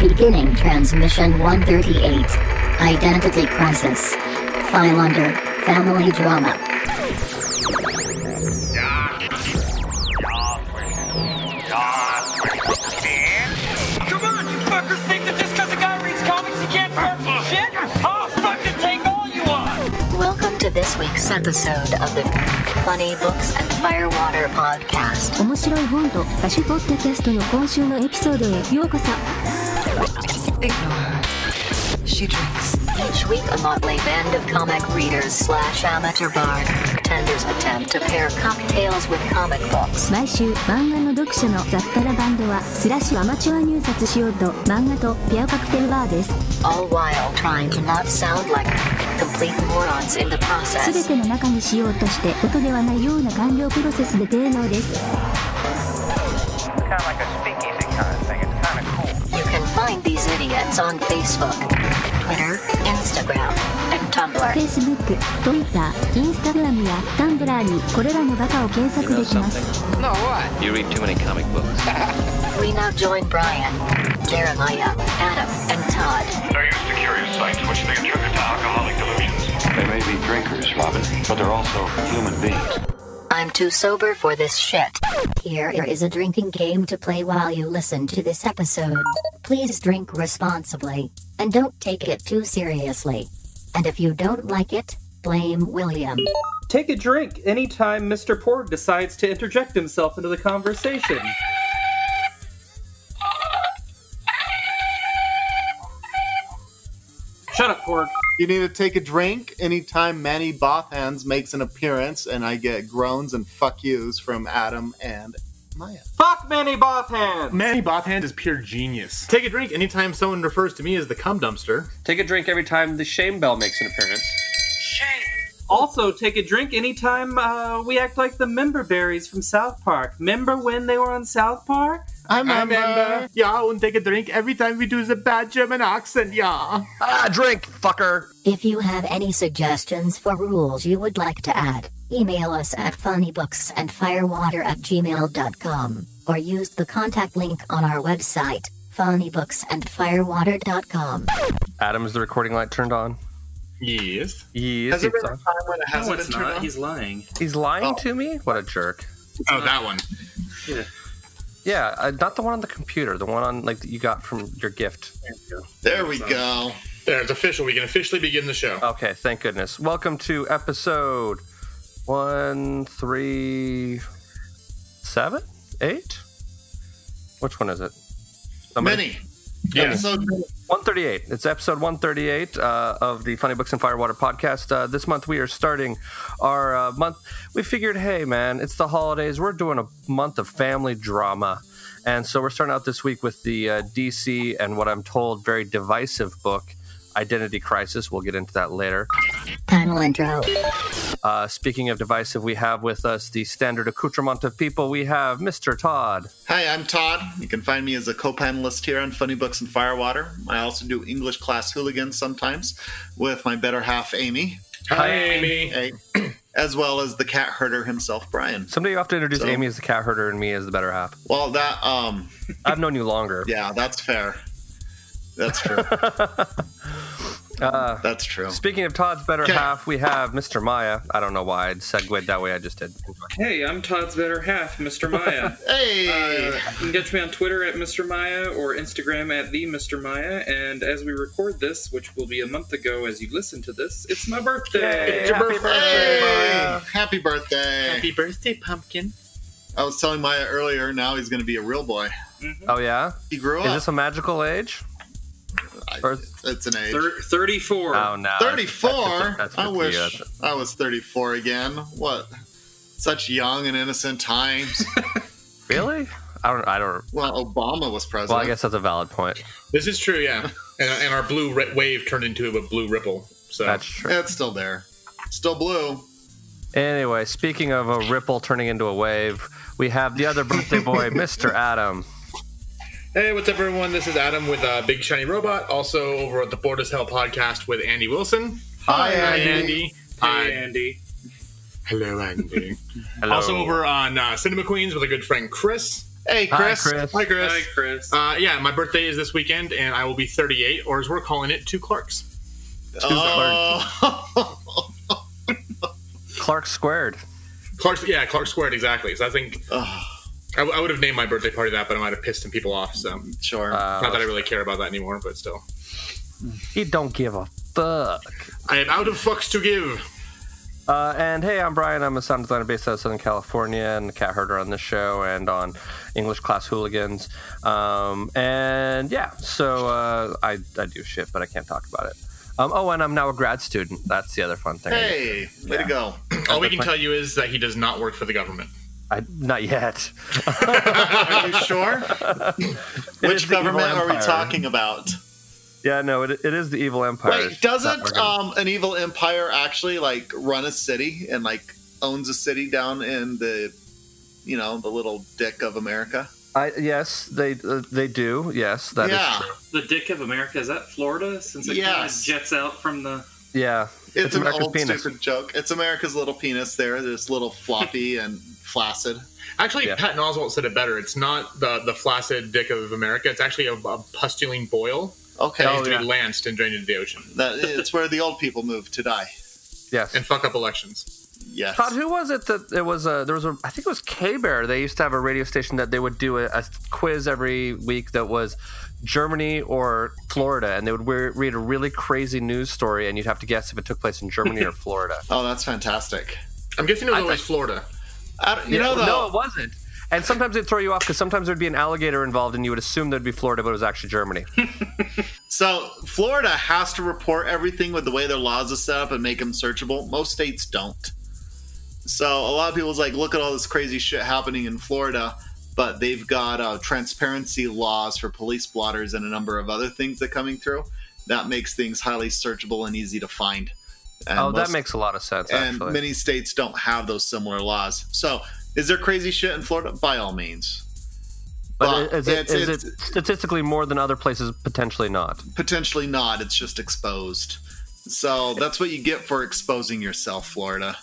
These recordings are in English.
Beginning transmission 138. Identity crisis. File under family drama. Come on, you fuckers think that just because a guy reads comics he can't start some shit? I'll fucking take all you want! Welcome to this week's episode of the Funny Books and Firewater podcast. 面白い本と歌手ポッドキャストの今週のエピソードへようこそ Ignore her. She drinks. Each week, a motley band of comic readers slash amateur bartenders attempt to pair cocktails with comic books. 毎週漫画の読者の雑多なバンドはスラッシュアマチュア入札しようと漫画とペアカクテルバーです all while trying to not sound like complete morons in the すべ process. ての中にしようとして音ではないような完了プロセスで低能です idiots on Facebook, Twitter, Instagram, and Tumblr. Facebook、Twitter、Instagram や Tumblr にこれらのバカを検索できます No, what? You read too many comic books. We now join Brian, Jeremiah, Adam, and Todd. They're used to curious sights which they attribute to alcoholic delusions. They may be drinkers, Robin, but they're also human beings. I'm too sober for this shit. Here is a drinking game to play while you listen to this episode. Please drink responsibly and don't take it too seriously. And if you don't like it, blame William. Take a drink anytime Mr. Porg decides to interject himself into the conversation. Shut up, Porg. You need to take a drink anytime Manny Bothhands makes an appearance, and I get groans and fuck yous from Adam and Maya. Fuck Manny Bothand! Manny Bothand is pure genius. Take a drink anytime someone refers to me as the cum dumpster. Take a drink every time the Shame Bell makes an appearance. Shame! Also, take a drink anytime uh, we act like the member berries from South Park. Remember when they were on South Park? I I remember. remember. Yeah, and take a drink every time we do the bad German accent, yeah. Ah, drink, fucker! If you have any suggestions for rules you would like to add, email us at funnybooksandfirewater at gmail.com or use the contact link on our website, funnybooksandfirewater.com. Adam, is the recording light turned on? Yes. Yes, Has there it's been a on. time when it hasn't No, been it's turned not. on? He's lying. He's lying Oh. to me? What a jerk. Oh, that one. Yeah, uh, not the one on the computer, the one on like that you got from your gift. There we go. There, it's official. We can officially begin the show. Okay, thank goodness. Welcome to episode one, three, seven, eight. Which one is it? Number- Many. Yeah. So 138. It's episode 138 uh, of the Funny Books and Firewater podcast. Uh, this month we are starting our uh, month. We figured, hey, man, it's the holidays. We're doing a month of family drama. And so we're starting out this week with the uh, DC and what I'm told very divisive book, Identity Crisis. We'll get into that later. Panel intro. Uh, speaking of divisive, we have with us the standard accoutrement of people. We have Mr. Todd. Hi, I'm Todd. You can find me as a co-panelist here on Funny Books and Firewater. I also do English class hooligans sometimes with my better half, Amy, Hi, Amy. hey, as well as the cat herder himself, Brian. Someday you have to introduce So- Amy as the cat herder and me as the better half. Well, that um, I've known you longer. yeah, that's fair. That's true. Uh, That's true. Speaking of Todd's better Okay. half, we have Mr. Maya. I don't know why I segued that way. I just did. Hey, I'm Todd's better half, Mr. Maya. Hey, Uh, you can catch me on Twitter at Mr. Maya or Instagram at the Mr. Maya. And as we record this, which will be a month ago as you listen to this, it's my birthday. It's your birthday. hey, happy birthday! Happy birthday, pumpkin. I was telling Maya earlier. Now he's going to be a real boy. Oh yeah, He grew is up. this a magical age? I- or- it's an age. Thir- 34. Oh no, 34. That's, that's, I wish you. I was 34 again. What? Such young and innocent times. Really? I don't. I don't. well, Obama was president. Well, I guess that's a valid point. This is true, yeah. And, and our blue ri- wave turned into a blue ripple. So That's true. it's still there. Still blue. Anyway, speaking of a ripple turning into a wave, we have the other birthday boy, Mr. Adam. Hey, what's up, everyone? This is Adam with uh, Big Shiny Robot, also over at the Bored as Hell podcast with Andy Wilson. Hi, Hi, Andy. Andy. Hi. Hey, Andy. Hello, Andy. Hello. Also over on uh, Cinema Queens with a good friend Chris. Hey, Hi, Chris. Chris. Hi, Chris. Hi, Chris. Uh, yeah, my birthday is this weekend, and I will be 38, or as we're calling it, two Clarks. Oh. Clark squared. Clark's, yeah, Clark squared exactly. So I think Ugh, I, I would have named my birthday party that, but I might have pissed some people off. So sure. Uh, not that I really care about that anymore, but still, he don't give a fuck. I am out of fucks to give. Uh, and hey, I'm Brian. I'm a sound designer based out of Southern California and the cat herder on this show and on English Class Hooligans. Um, and yeah, so uh, I, I do shit, but I can't talk about it. Um, oh, and I'm now a grad student. That's the other fun thing. hey, way to go. All we can tell you is that he does not work for the government. I, not yet. Are you sure? Which government are we talking about? Yeah, no, it, it is the evil empire. Wait, doesn't um, an evil empire actually like run a city and like owns a city down in the, you know, the little dick of America? I, yes, they uh, they do. Yes, that is yeah, true. the Dick of America is that Florida? Since it kind of jets out from the. Yeah, it's, an America's old penis. stupid joke. It's America's little penis. There, this little floppy and flaccid. Actually, Yeah. Patton Oswalt said it better. It's not the the flaccid dick of America. It's actually a, a pustuling boil Okay, that Oh, needs to yeah. be lanced and drained into the ocean that it's where the old people move to die. Yes. and fuck up elections. Yes. Todd, who was it that it was? A, there was a, I think it was K Bear. They used to have a radio station that they would do a, a quiz every week that was Germany or Florida, and they would re- read a really crazy news story, and you'd have to guess if it took place in Germany or Florida. Oh, that's fantastic. I'm guessing it was I always think- Florida. You know, no, it wasn't. And sometimes they'd throw you off because sometimes there'd be an alligator involved, and you would assume there'd be Florida, but it was actually Germany. So Florida has to report everything with the way their laws are set up and make them searchable. Most states don't. So a lot of people's like, look at all this crazy shit happening in Florida, but they've got uh, transparency laws for police blotters and a number of other things that coming through. That makes things highly searchable and easy to find. And oh, that makes a lot of sense. and Actually, many states don't have those similar laws. So is there crazy shit in Florida? By all means. but is, it, it's- is it's- it statistically more than other places? Potentially not. potentially not. It's just exposed. So that's what you get for exposing yourself, Florida.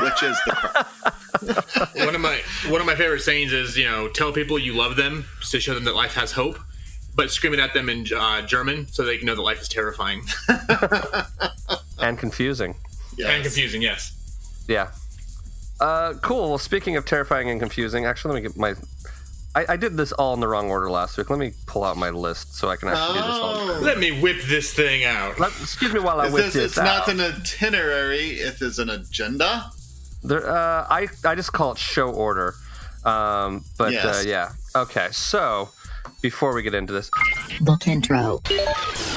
Which is the cr- one of my one of my favorite sayings is you know tell people you love them to show them that life has hope, but scream it at them in uh, German so they can know that life is terrifying and confusing. and confusing. Yes. Yeah. Uh, cool. Well, speaking of terrifying and confusing, actually, let me get my. I, I did this all in the wrong order last week. Let me pull out my list so I can actually do this all. Oh. Let me whip this thing out. Let, excuse me while I Is whip this, this, it's out. not an itinerary, it is an agenda. There, uh, I I just call it show order. Um, but Yes. uh, yeah. Okay. So before we get into this, Book intro.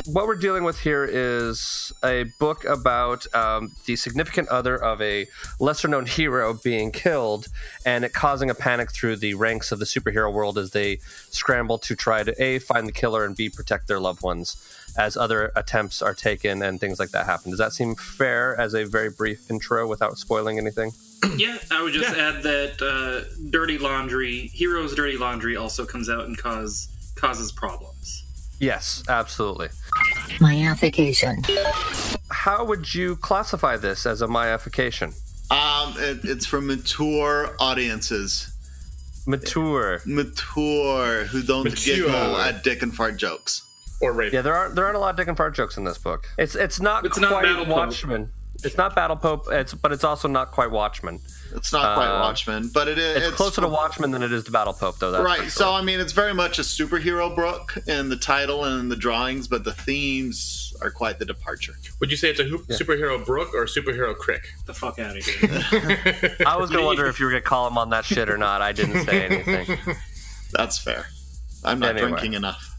what we're dealing with here is a book about um, the significant other of a lesser known hero being killed and it causing a panic through the ranks of the superhero world as they scramble to try to a find the killer and b protect their loved ones as other attempts are taken and things like that happen does that seem fair as a very brief intro without spoiling anything Yeah, I would just add that uh, Dirty Laundry, Heroes Dirty Laundry, also comes out and cause causes problems. yes absolutely Myification. how would you classify this as a myification Um, it, it's for mature audiences. mature Mature, who don't Mature. giggle at dick and fart jokes. Or rape. Yeah, there aren't there aren't a lot of dick and fart jokes in this book. It's it's not It's not quite Battle Pope. Watchmen. It's not Battle Pope. It's but it's also not quite Watchmen. It's not quite Uh, Watchmen, but it is. It's, closer to Watchmen than it is to Battle Pope, though. That's right. sure. So I mean, it's very much a superhero book in the title and in the drawings, but the themes are quite the departure. Would you say it's a hoop, superhero Brooke or a superhero Crick? The fuck out of here. I was gonna wonder if you were gonna call him on that shit or not. I didn't say anything. That's fair. I'm not Anyway. drinking enough.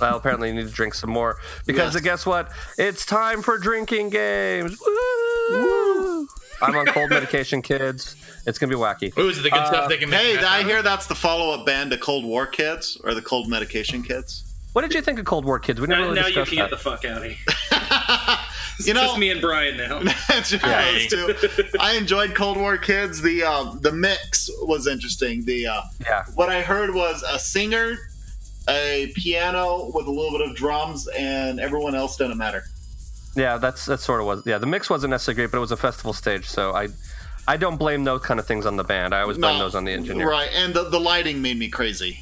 Well, apparently you need to drink some more because Yes. guess what? It's time for drinking games. Woo! I'm on cold medication, kids. It's gonna be wacky. Ooh, is it the good stuff they can make? Hey, meth I out hear that's the follow-up band to Cold War Kids or the Cold Medication Kids? What did you think of Cold War Kids? We never now really now you discussed can get the fuck out of here. It's You know- just me and Brian now. It's just. I enjoyed Cold War Kids. The um, the mix was interesting. The uh, yeah. what I heard was a singer, a piano with a little bit of drums, and everyone else didn't matter. Yeah, that's that sort of was. Yeah, the mix wasn't necessarily great, but it was a festival stage, so I, I don't blame those kind of things on the band. I always blame No, those on the engineer. Right, and the, the lighting made me crazy.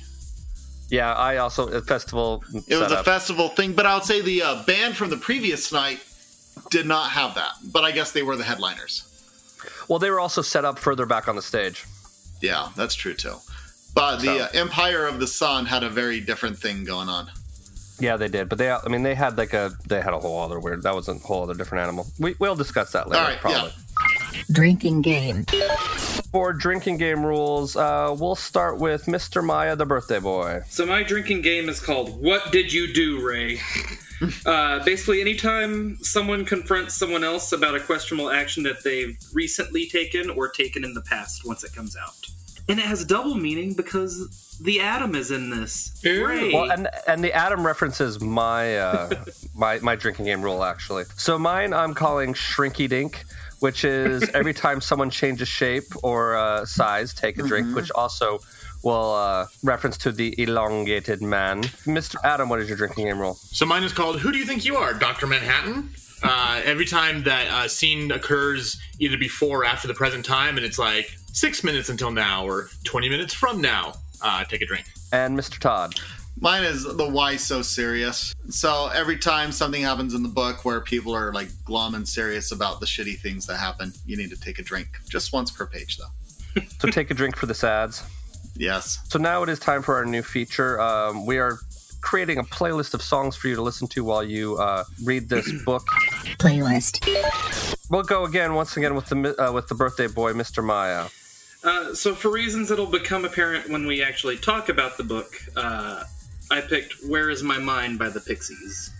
Yeah, I also a festival. It was a festival thing, but I would say the uh, band from the previous night did not have that. But I guess they were the headliners. Well, they were also set up further back on the stage. Yeah, that's true too. But the uh, Empire of the Sun had a very different thing going on. Yeah, they did, but they. I mean, they had like a. They had a whole other weird. That was a whole other different animal. We we'll discuss that later. All right, probably. Drinking game. For drinking game rules, uh, we'll start with Mr. Maya, the birthday boy. So my drinking game is called "What Did You Do, Ray?" uh, basically, anytime someone confronts someone else about a questionable action that they've recently taken or taken in the past, once it comes out, and it has double meaning because the atom is in this. Ray. Well, and and the Adam references my uh, my my drinking game rule actually. So mine I'm calling Shrinky Dink, which is every time someone changes shape or uh, size, take a drink, which also will uh, reference to the elongated man. Mr. Adam, what is your drinking game rule? So mine is called "Who Do You Think You Are, Doctor Manhattan." Uh, every time that uh, scene occurs, either before or after the present time, and it's like six minutes until now or twenty minutes from now, uh, take a drink. And Mr. Todd. Mine is the why so serious. So every time something happens in the book where people are like glum and serious about the shitty things that happen, you need to take a drink. Just once per page, though. So take a drink for the sads. Yes. So now it is time for our new feature. Um, we are creating a playlist of songs for you to listen to while you uh, read this book. Playlist. We'll go again, once again, with the uh, with the birthday boy, Mr. Maya. Uh, so, for reasons that'll become apparent when we actually talk about the book, uh, I picked "Where Is My Mind" by the Pixies.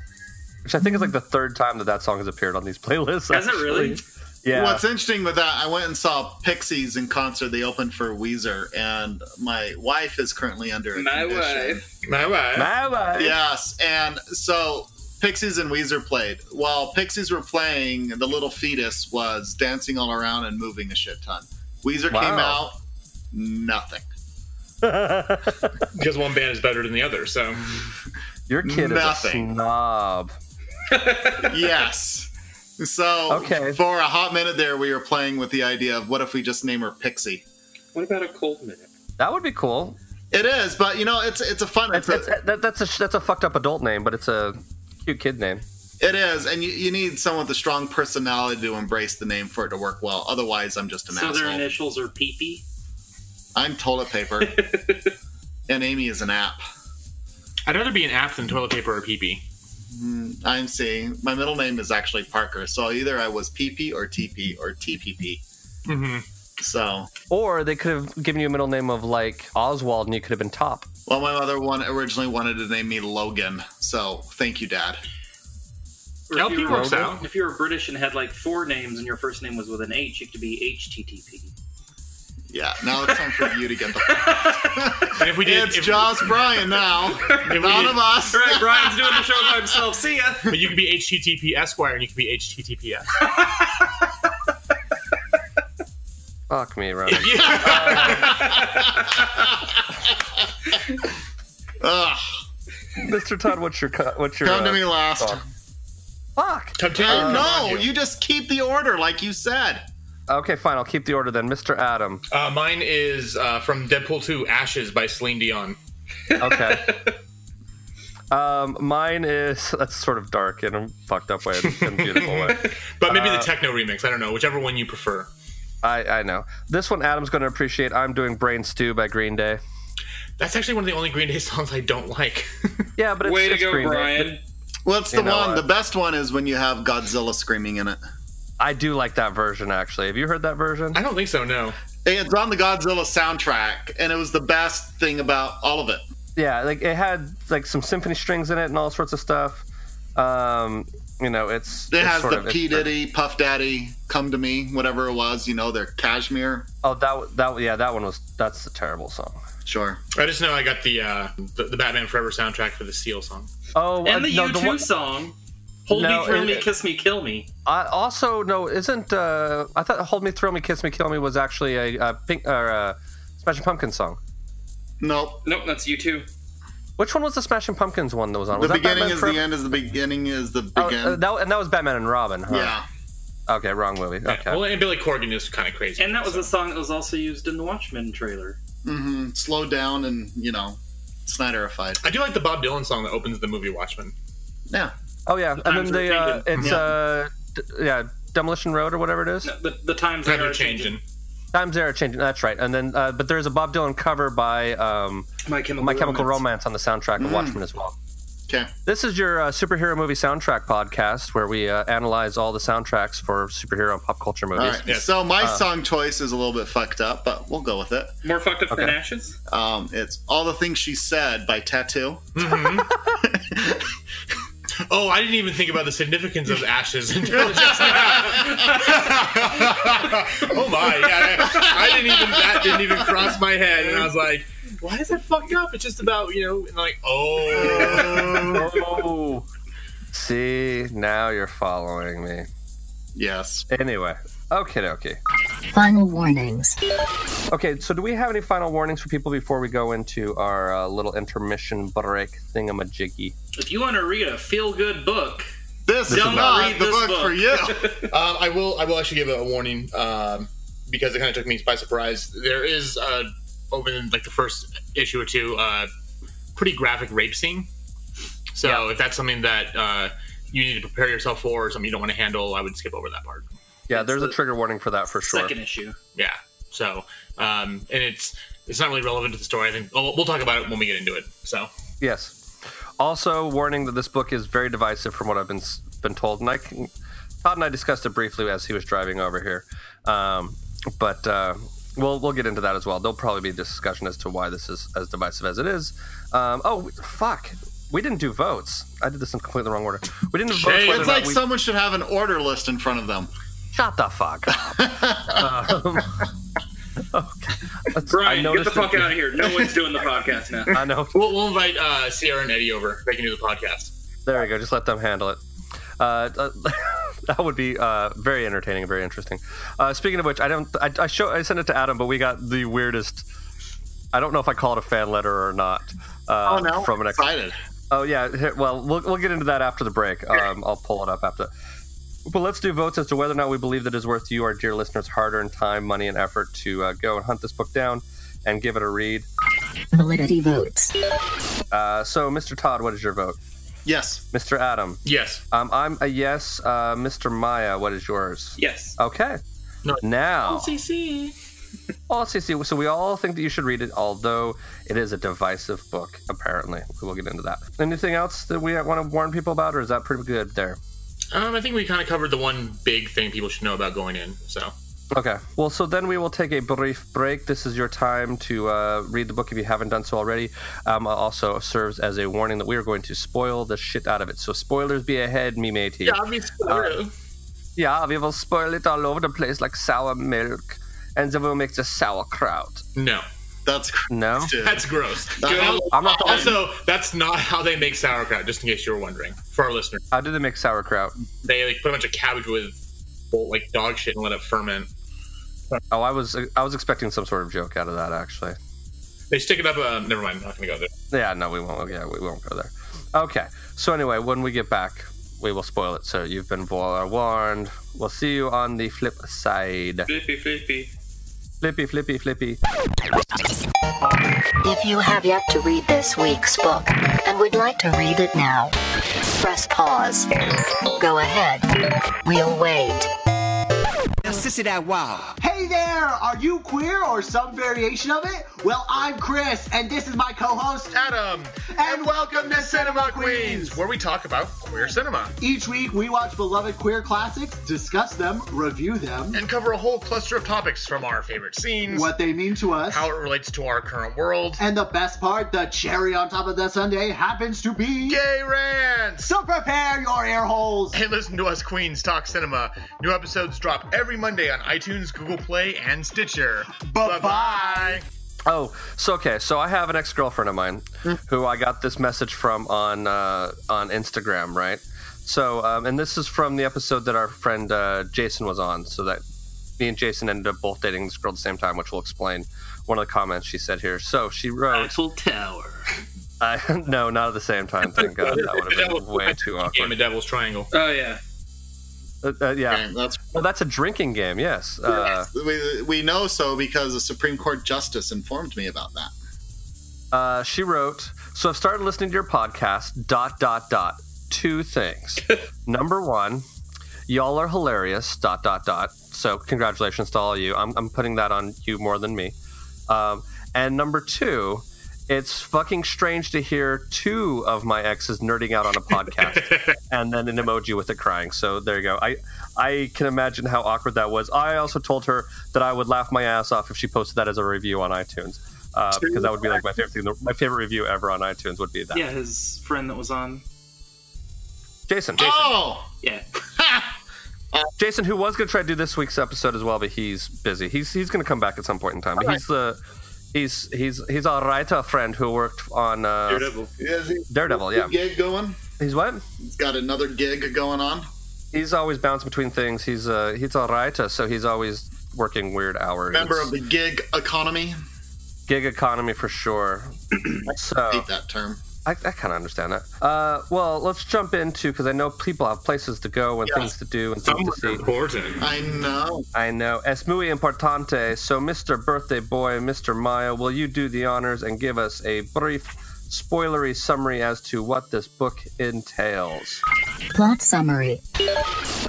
Which I think is like the third time that that song has appeared on these playlists. Has it really? Actually. Yeah. What's interesting with that, I went and saw Pixies in concert. They opened for Weezer, and my wife is currently under a My condition. wife. My wife. My wife. Yes, and so Pixies and Weezer played. While Pixies were playing, the little fetus was dancing all around and moving a shit ton. Weezer came out, nothing. because one band is better than the other. So Your kid Nothing. is a snob. yes. So Okay. for a hot minute there, we were playing with the idea of what if we just name her Pixie. What about a cold minute? That would be cool. It is, but you know, it's it's a fun. It's, It's, it's, that, that's a that's a fucked up adult name, but it's a cute kid name. it is, and you, you need someone with a strong personality to embrace the name for it to work well. Otherwise, I'm just an So their initials are PP. I'm toilet paper, and Amy is an app. I'd rather be an app than toilet paper or pee pee. I'm seeing my middle name is actually Parker, so either I was PP or TP or TPP. Mm-hmm. So, Or they could have given you a middle name of like Oswald, and you could have been Top. well, my mother one originally wanted to name me Logan. So, thank you, Dad. If LP you were- works out. If you were British and had like four names and your first name was with an H, it could be HTTP. Yeah, now it's time for you to get the. And if we did, it's if, Josh Bryan now, we none did- of us. All right, Brian's doing the show by himself. See ya. but you could be HTTP Esquire and you could be HTTPS. Fuck me, Ronnie. Ugh, Mr. Todd, what's your cu- what's your come to uh, me last. song? Fuck. Come to Uh, me. no, you just keep the order like you said. Okay, fine. I'll keep the order then. Mr. Adam. Uh, mine is uh, from Deadpool 2, Ashes by Celine Dion. Okay. um, mine is that's sort of dark in a fucked up way, in a beautiful way. But maybe Uh, the techno remix. I don't know. Whichever one you prefer. I I know this one. Adam's going to appreciate. I'm doing Brain Stew by Green Day. That's actually one of the only Green Day songs I don't like. Yeah, but it's, Way to it's go, Green Day. Brian. What's the You know one? what? The best one is when you have Godzilla screaming in it. I do like that version actually. Have you heard that version? I don't think so, no. It's on the Godzilla soundtrack, and it was the best thing about all of it. Yeah, like it had like some symphony strings in it and all sorts of stuff. Um, you know, it's It it's has sort the of, P Diddy, Puff Daddy, Come to Me, whatever it was. You know, their Kashmir. Oh, that that yeah, that one was that's a terrible song. Sure. I just know I got the uh, the, the Batman Forever soundtrack for the Seal song. Oh, And uh, the no, U2 one- song, Hold No, Me, Thrill it- Me, Kiss Me, Kill Me. I also no, isn't uh, I thought "Hold Me, Thrill Me, Kiss Me, Kill Me" was actually a, a pink or a Smashing Pumpkins song. Nope. Nope, that's U2. Which one was the Smashing Pumpkins one that was on? The Was that beginning is Forever? the end. Is the beginning is the Oh, uh, that, and that was Batman and Robin, huh? yeah. Okay, wrong movie. Okay. Well, and Billy Corgan is kind of crazy. And that was a song that was also used in the Watchmen trailer. Mm hmm Slow down and you know, Snyderified. I do like the Bob Dylan song that opens the movie Watchmen. Yeah. Oh yeah, and then the uh, it's Yeah. uh d- yeah Demolition Road or whatever it is. No, the, the times Times are are changing. Times are changing. That's right. And then uh, but there's a Bob Dylan cover by um, My Chemical, My Chemical Romance. Romance on the soundtrack Mm. of Watchmen as well. Okay. This is your uh, superhero movie soundtrack podcast where we uh, analyze all the soundtracks for superhero and pop culture movies. right. Yeah. So my Uh, song choice is a little bit fucked up, but we'll go with it. More fucked up than Ashes? Um, it's "All the Things She Said" by Tattoo. Oh, I didn't even think about the significance of ashes until just now. oh my! Yeah, I, I didn't even that didn't even cross my head, and I was like, "Why is that fucked up?" It's just about you know, and like, oh, Oh. See, now you're following me. Yes. Anyway, okay, okay. Final warnings. Okay, so do we have any final warnings for people before we go into our uh, little intermission break thingamajiggy? If you want to read a feel good book, This is Don't not the book, book. for you. Um, I will. I will actually give a warning um, because it kind of took me by surprise. There is uh, over in like the first issue or two, uh, pretty graphic rape scene. So Yeah. if that's something that uh, you need to prepare yourself for, or something you don't want to handle, I would skip over that part. Yeah, there's a trigger warning for that for sure. second issue. Yeah. So um, and it's it's not really relevant to the story. I think oh, we'll talk about it when we get into it. So Yes. Also, warning that this book is very divisive from what I've been been told, and I can, Todd and I discussed it briefly as he was driving over here. Um, but uh, we'll we'll get into that as well. There'll probably be discussion as to why this is as divisive as it is. Um, oh fuck, we didn't do votes. I did this in completely the wrong order. We didn't vote. Shame. whether It's like we- someone should have an order list in front of them. Shut the fuck up. um, okay. That's- Brian, get the fuck out of here. No one's doing the podcast now. I know. we'll, we'll invite uh, Sierra and Eddie over. They can do the podcast. There you go. Just let them handle it. Uh, uh, that would be uh, very entertaining and very interesting. Uh, speaking of which, I don't. I, I show. I sent it to Adam, but we got the weirdest. I don't know if I call it a fan letter or not. Uh, Oh no! From an ex- excited. Oh yeah. Here, well, we'll we'll get into that after the break. Um, I'll pull it up after. But let's do votes as to whether or not we believe that it is worth you, our dear listeners, hard-earned time, money, and effort to uh, go and hunt this book down and give it a read. Validity votes. Uh, so, Mr. Todd, what is your vote? Yes. Mr. Adam, Yes. um, I'm a yes. Uh, Mr. Maya, what is yours? Yes. Okay. No. Now, CC. well, see, see, so we all think that you should read it, although it is a divisive book. Apparently, we will get into that. Anything else that we want to warn people about, or is that pretty good there? Um, I think we kind of covered the one big thing people should know about going in. So Okay. Well, so then we will take a brief break. This is your time to uh, read the book if you haven't done so already. Um, also serves as a warning that we are going to spoil the shit out of it. So spoilers be ahead, me matey. I mean, Yeah, we will spoil it all over the place like sour milk, and then we'll make the sauerkraut. no, That's cr- No. dude. that's gross. That- I'm not the also, that's not how they make sauerkraut. Just in case you were wondering, for our listeners, How do they make sauerkraut? they like put a bunch of cabbage with like dog shit and let it ferment. Oh, I was I was expecting some sort of joke out of that actually. They stick it up. Uh, never mind. I'm not gonna go there. Yeah, no, we won't. Yeah, we won't go there. Okay. So anyway, when we get back, we will spoil it. So you've been vo- warned. We'll see you on the flip side. Flippy, flippy. Flippy, flippy, flippy. If you have yet to read this week's book and would like to read it now, press pause. Go ahead. We'll wait. Now, Sissy that wow. Hey there! Are you queer or some variation of it? Well, I'm Chris, and this is my co-host Adam, And welcome to Cinema Queens, where we talk about queer cinema Each week, we watch beloved queer classics, discuss them, review them, and cover a whole cluster of topics from our favorite scenes, what they mean to us, how it relates to our current world, and the best part, the cherry on top of the sundae, happens to be. gay rants. So prepare your ear holes. And listen to us Queens talk cinema. New episodes drop every Monday on iTunes, Google Play, and Stitcher. Bye-bye. Oh, so okay. So I have an ex girlfriend of mine who I got this message from on uh, on Instagram, right? So, um, and this is from the episode that our friend uh, Jason was on. So that me and Jason ended up both dating this girl at the same time, which will explain one of the comments she said here. So she wrote, Eiffel Tower. uh, "No, not at the same time. Thank God. That would have been way too Game awkward." of Devil's Triangle. Oh, yeah. Uh, uh, yeah. game. That's Well, that's a drinking game. Yes. Uh, we, we know so because a Supreme Court justice informed me about that. uh, she wrote. So I've started listening to your podcast. Dot dot dot. Two things. Number one, y'all are hilarious. Dot dot dot. So congratulations to all of you. I'm I'm putting that on you more than me. Um, and number two, it's fucking strange to hear two of my exes nerding out on a podcast and then an emoji with it crying. So there you go. I I can imagine how awkward that was. I also told her that I would laugh my ass off if she posted that as a review on iTunes. Uh, because that would be like my favorite thing. My favorite review ever on iTunes would be that. Yeah, his friend that was on. Jason. Oh, Yeah. Jason, who was going to try to do this week's episode as well, but he's busy. He's he's going to come back at some point in time. But he's the he's he's he's our writer friend who worked on uh, Daredevil. yeah, he, Daredevil. Yeah, gig going. he's what? He's got another gig going on. He's always bouncing between things. He's uh he's a writer, so he's always working weird hours. Member of the gig economy. gig economy for sure. I so hate that term. I, I kind of understand that. Uh, well, let's jump into because I know people have places to go and things to do and things to see. Important. I know. I know. Es muy importante. So, Mr. Birthday Boy, Mr. Maya, will you do the honors and give us a brief, spoilery summary as to what this book entails? Plot summary.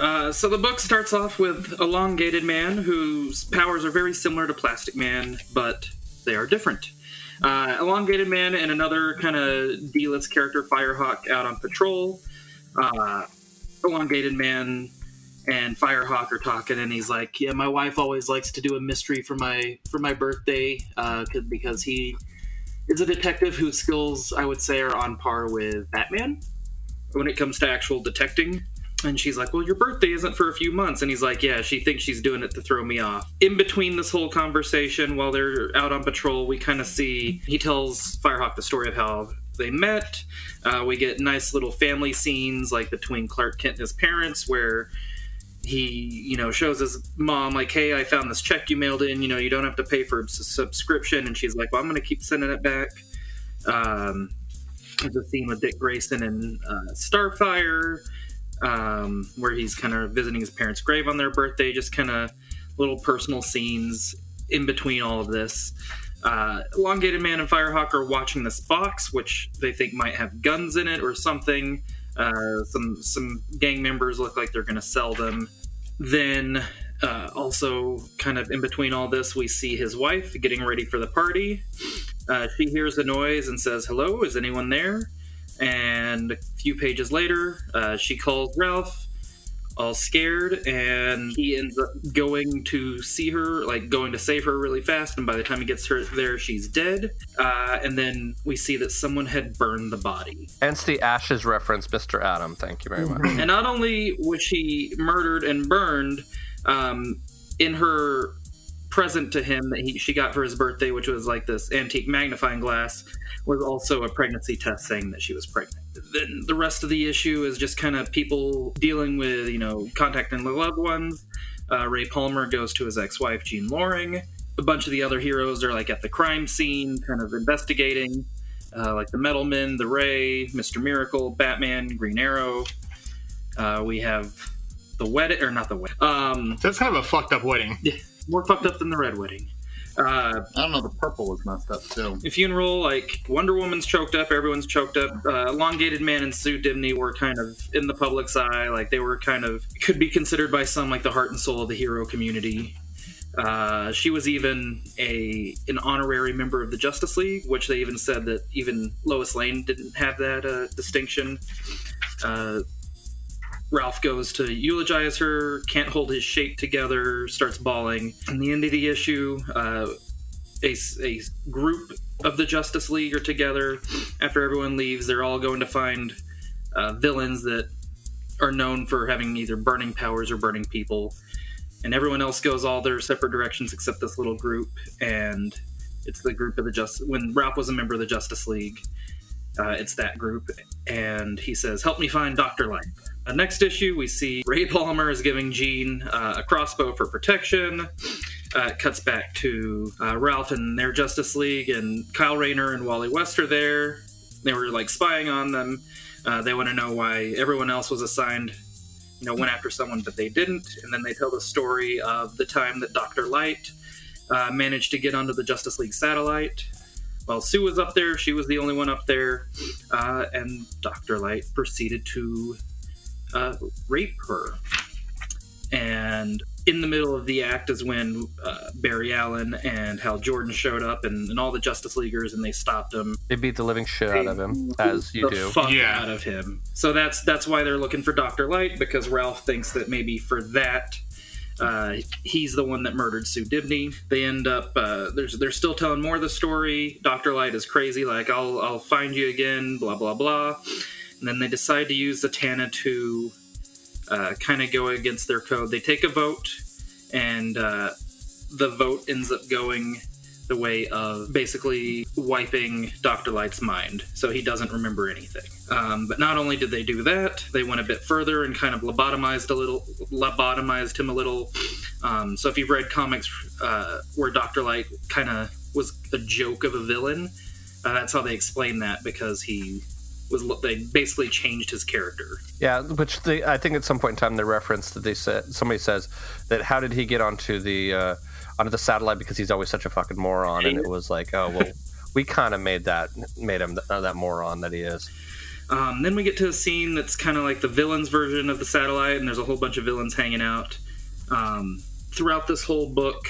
Uh, so the book starts off with Elongated Man, whose powers are very similar to Plastic Man, but they are different. Uh, Elongated Man and another kind of D-list character, Firehawk, out on patrol. Uh, Elongated Man and Firehawk are talking, and he's like, "Yeah, my wife always likes to do a mystery for my for my birthday, uh, 'cause- because he is a detective whose skills I would say are on par with Batman when it comes to actual detecting." And she's like, Well, your birthday isn't for a few months. And he's like, Yeah, she thinks she's doing it to throw me off. In between this whole conversation, while they're out on patrol, we kind of see he tells Firehawk the story of how they met. Uh, we get nice little family scenes, like between Clark Kent and his parents, where he, you know, shows his mom, like, Hey, I found this check you mailed in. You know, you don't have to pay for a subscription. And she's like, Well, I'm going to keep sending it back. Um, there's a scene with Dick Grayson and uh, Starfire um, where he's kind of visiting his parents' grave on their birthday, just kind of little personal scenes in between all of this. Uh, Elongated Man and Firehawk are watching this box, which they think might have guns in it or something. Uh, some some gang members look like they're going to sell them. Then, uh, also kind of in between all this, we see his wife getting ready for the party. Uh, she hears the noise and says, "Hello, is anyone there?" And a few pages later, uh, she calls Ralph, all scared, and he ends up going to see her, like going to save her really fast. And by the time he gets her there, she's dead. Uh, and then we see that someone had burned the body. Hence the ashes reference, Mr. Adam. Thank you very much. And not only was she murdered and burned, um, in her present to him that he, she got for his birthday, which was like this antique magnifying glass, was also a pregnancy test saying that she was pregnant. Then the rest of the issue is just kind of people dealing with, you know, contacting their loved ones. Uh, Ray Palmer goes to his ex wife, Jean Loring. A bunch of the other heroes are like at the crime scene, kind of investigating, uh, like the Metal Men, the Ray, Mr. Miracle, Batman, Green Arrow. Uh, we have the wedding, or not the wedding. Um, That's kind of a fucked up wedding. yeah, more fucked up than the red wedding. Uh, I don't know. The purple was messed up too. the funeral, like Wonder Woman's choked up, everyone's choked up. Uh, Elongated Man and Sue Dibney were kind of in the public's eye, like they were kind of could be considered by some like the heart and soul of the hero community. Uh, she was even a an honorary member of the Justice League, which they even said that even Lois Lane didn't have that uh, distinction. Uh, Ralph goes to eulogize her, can't hold his shape together, starts bawling. In the end of the issue, uh, a, a group of the Justice League are together. After everyone leaves, they're all going to find uh, villains that are known for having either burning powers or burning people. And everyone else goes all their separate directions except this little group. And it's the group of the Justice. When Ralph was a member of the Justice League, uh, it's that group. And he says, Help me find Dr. Light. Uh, next issue, we see Ray Palmer is giving Jean uh, a crossbow for protection. Uh, it cuts back to uh, Ralph and their Justice League, and Kyle Rayner and Wally West are there. They were like spying on them. Uh, they want to know why everyone else was assigned, you know, went after someone, but they didn't. And then they tell the story of the time that Doctor Light uh, managed to get onto the Justice League satellite. While Sue was up there, she was the only one up there, uh, and Doctor Light proceeded to uh, rape her. And in the middle of the act is when uh, Barry Allen and Hal Jordan showed up, and, and all the Justice Leaguers, and they stopped him. They beat the living shit out of him, as you the do. fuck out of him. So that's that's why they're looking for Doctor Light because Ralph thinks that maybe for that. Uh, he's the one that murdered Sue Dibney. They end up uh, there's they're still telling more of the story. Doctor Light is crazy, like I'll I'll find you again, blah blah blah. And then they decide to use Zatanna to uh, kind of go against their code. They take a vote, and uh, the vote ends up going the way of basically wiping Dr. Light's mind, so he doesn't remember anything. Um, but not only did they do that, they went a bit further and kind of lobotomized a little, lobotomized him a little. Um, so if you've read comics uh, where Dr. Light kind of was a joke of a villain, uh, that's how they explain that because he was they basically changed his character. Yeah, which they, I think at some point in time they referenced that they said somebody says that how did he get onto the uh, onto the satellite because he's always such a fucking moron, and it was like, oh well, we kind of made that made him th- that moron that he is. Um, then we get to a scene that's kind of like the villains version of the satellite, and there's a whole bunch of villains hanging out. Um, throughout this whole book,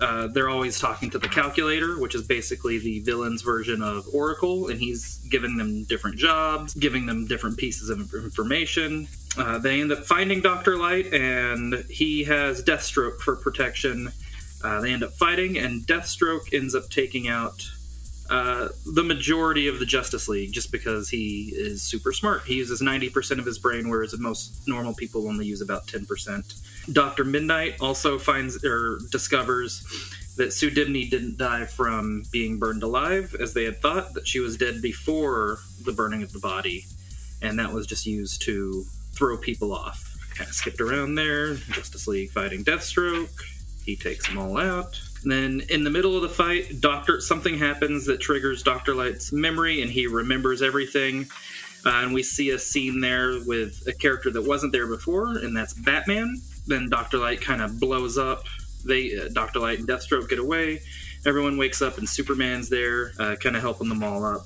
uh, they're always talking to the calculator, which is basically the villain's version of Oracle, and he's giving them different jobs, giving them different pieces of information. Uh, they end up finding Dr. Light, and he has Deathstroke for protection. Uh, they end up fighting, and Deathstroke ends up taking out uh, the majority of the Justice League just because he is super smart. He uses 90% of his brain, whereas most normal people only use about 10%. Dr. Midnight also finds or discovers that Sue Dibney didn't die from being burned alive, as they had thought, that she was dead before the burning of the body, and that was just used to throw people off. Kind of skipped around there. Justice League fighting Deathstroke. He takes them all out. And then in the middle of the fight, Doctor something happens that triggers Doctor Light's memory, and he remembers everything. Uh, and we see a scene there with a character that wasn't there before, and that's Batman. Then Doctor Light kind of blows up. They uh, Doctor Light and Deathstroke get away. Everyone wakes up, and Superman's there, uh, kind of helping them all up.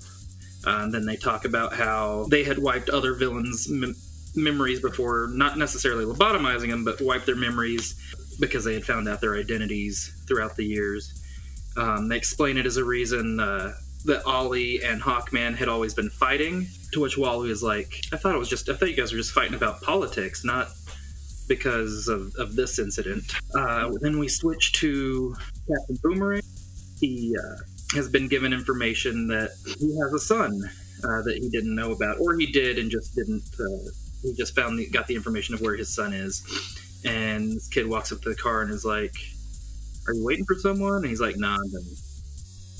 Uh, and then they talk about how they had wiped other villains' mem- memories before, not necessarily lobotomizing them, but wiped their memories because they had found out their identities throughout the years. Um, they explain it as a reason uh, that Ollie and Hawkman had always been fighting. To which Wally is like, "I thought it was just. I thought you guys were just fighting about politics, not because of, of this incident." Uh, then we switch to Captain Boomerang. He uh, has been given information that he has a son uh, that he didn't know about, or he did and just didn't. Uh, he just found the, got the information of where his son is and this kid walks up to the car and is like, "Are you waiting for someone?" And he's like, "Nah." And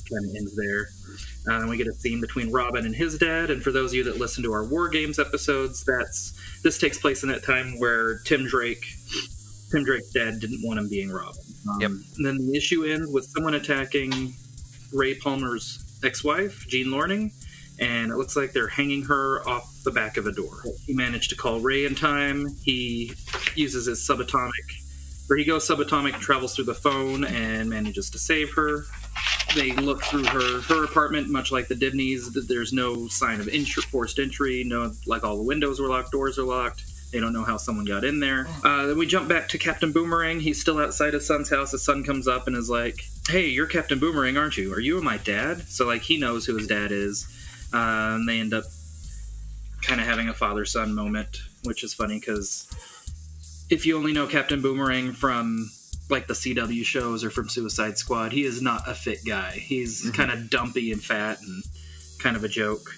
kind of ends there. Uh, and we get a scene between Robin and his dad. And for those of you that listen to our War Games episodes, that's this takes place in that time where Tim Drake, Tim Drake's dad didn't want him being Robin. Um, Yep. And then the issue ends with someone attacking Ray Palmer's ex-wife, Jean Loring, and it looks like they're hanging her off the back of a door. He managed to call Ray in time. He uses his subatomic, or he goes subatomic, travels through the phone, and manages to save her. They look through her her apartment, much like the Dibneys. There's no sign of entry, forced entry. No, like all the windows were locked, doors are locked. They don't know how someone got in there. Uh, then we jump back to Captain Boomerang. He's still outside his son's house. His son comes up and is like, "Hey, you're Captain Boomerang, aren't you? Are you my dad?" So like he knows who his dad is. Uh, and they end up kind of having a father-son moment, which is funny because if you only know Captain Boomerang from like the CW shows or from Suicide Squad, he is not a fit guy. He's kind of dumpy and fat and kind of a joke.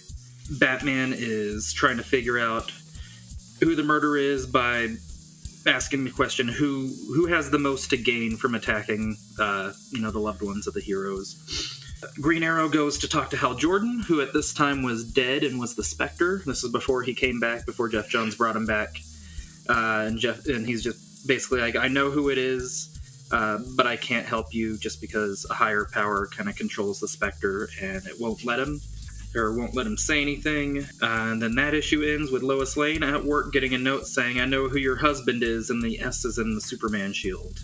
Batman is trying to figure out who the murderer is by asking the question who who has the most to gain from attacking uh, you know the loved ones of the heroes. Green Arrow goes to talk to Hal Jordan, who at this time was dead and was the Spectre. This is before he came back, before Geoff Johns brought him back, uh, and Jeff and he's just basically like, I know who it is, uh, but I can't help you just because a higher power kind of controls the Spectre and it won't let him. or won't let him say anything. Uh, and then that issue ends with Lois Lane at work getting a note saying, I know who your husband is, and the S is in the Superman shield.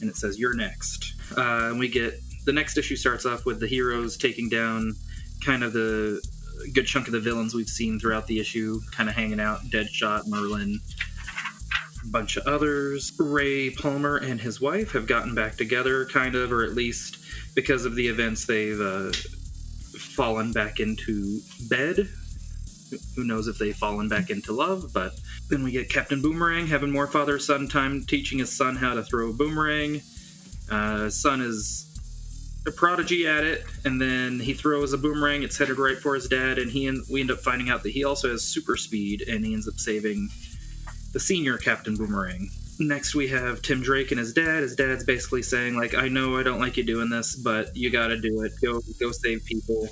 And it says, You're next. Uh, and we get the next issue starts off with the heroes taking down kind of the good chunk of the villains we've seen throughout the issue, kind of hanging out Deadshot, Merlyn, a bunch of others. Ray Palmer and his wife have gotten back together, kind of, or at least because of the events, they've uh, fallen back into bed. Who knows if they've fallen back into love, but then we get Captain Boomerang having more father son time, teaching his son how to throw a boomerang. Uh, son is a prodigy at it, and then he throws a boomerang. It's headed right for his dad, and he and we end up finding out that he also has super speed, and he ends up saving the senior Captain Boomerang. Next, we have Tim Drake and his dad. His dad's basically saying, like, I know I don't like you doing this, but you got to do it. Go, go save people.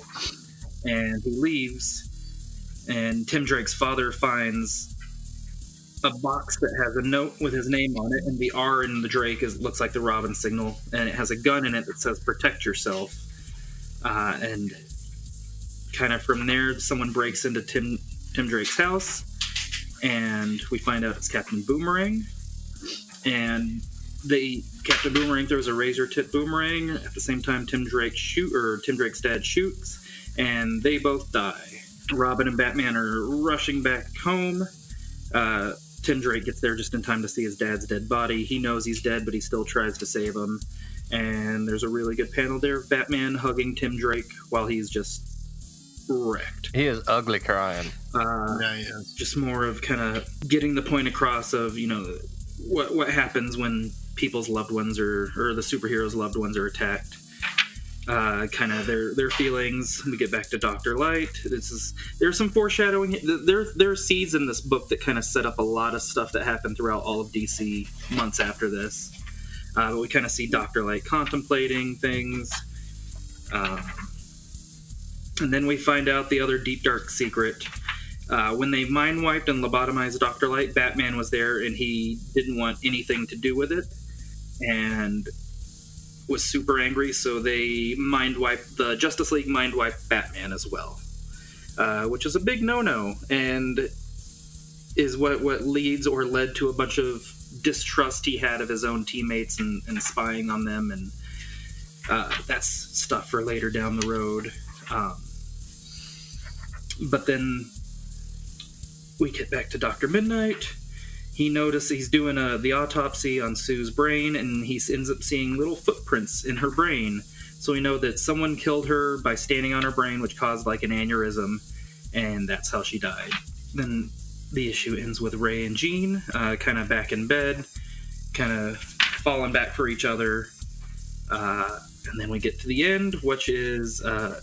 And he leaves, and Tim Drake's father finds a box that has a note with his name on it, and the R in the Drake is looks like the Robin signal, and it has a gun in it that says "Protect yourself." Uh, and kind of from there, someone breaks into Tim Tim Drake's house, and we find out it's Captain Boomerang, and they Captain Boomerang throws a razor tip boomerang at the same time Tim Drake shoot or Tim Drake's dad shoots, and they both die. Robin and Batman are rushing back home. Uh, Tim Drake gets there just in time to see his dad's dead body. He knows he's dead, but he still tries to save him. And there's a really good panel there of Batman hugging Tim Drake while he's just wrecked. He is ugly crying. Uh, Yeah, he is. just more of kind of getting the point across of you know what what happens when people's loved ones are or the superheroes' loved ones are attacked. Uh, kind of their their feelings. We get back to Doctor Light. This is there's some foreshadowing. There there are seeds in this book that kind of set up a lot of stuff that happened throughout all of DC months after this. Uh, but we kind of see Doctor Light contemplating things. Um, and then we find out the other deep dark secret. Uh, when they mind wiped and lobotomized Dr. Light, Batman was there and he didn't want anything to do with it and was super angry, so they mind wiped the Justice League mind wiped Batman as well. Uh, which is a big no no and is what, what leads or led to a bunch of distrust he had of his own teammates and, and spying on them and uh, that's stuff for later down the road. Um, but then we get back to Doctor Mid-Nite. He notices he's doing a, the autopsy on Sue's brain, and he ends up seeing little footprints in her brain. So we know that someone killed her by standing on her brain, which caused like an aneurysm, and that's how she died. Then the issue ends with Ray and Jean, uh, kind of back in bed, kind of falling back for each other. Uh, and then we get to the end, which is uh,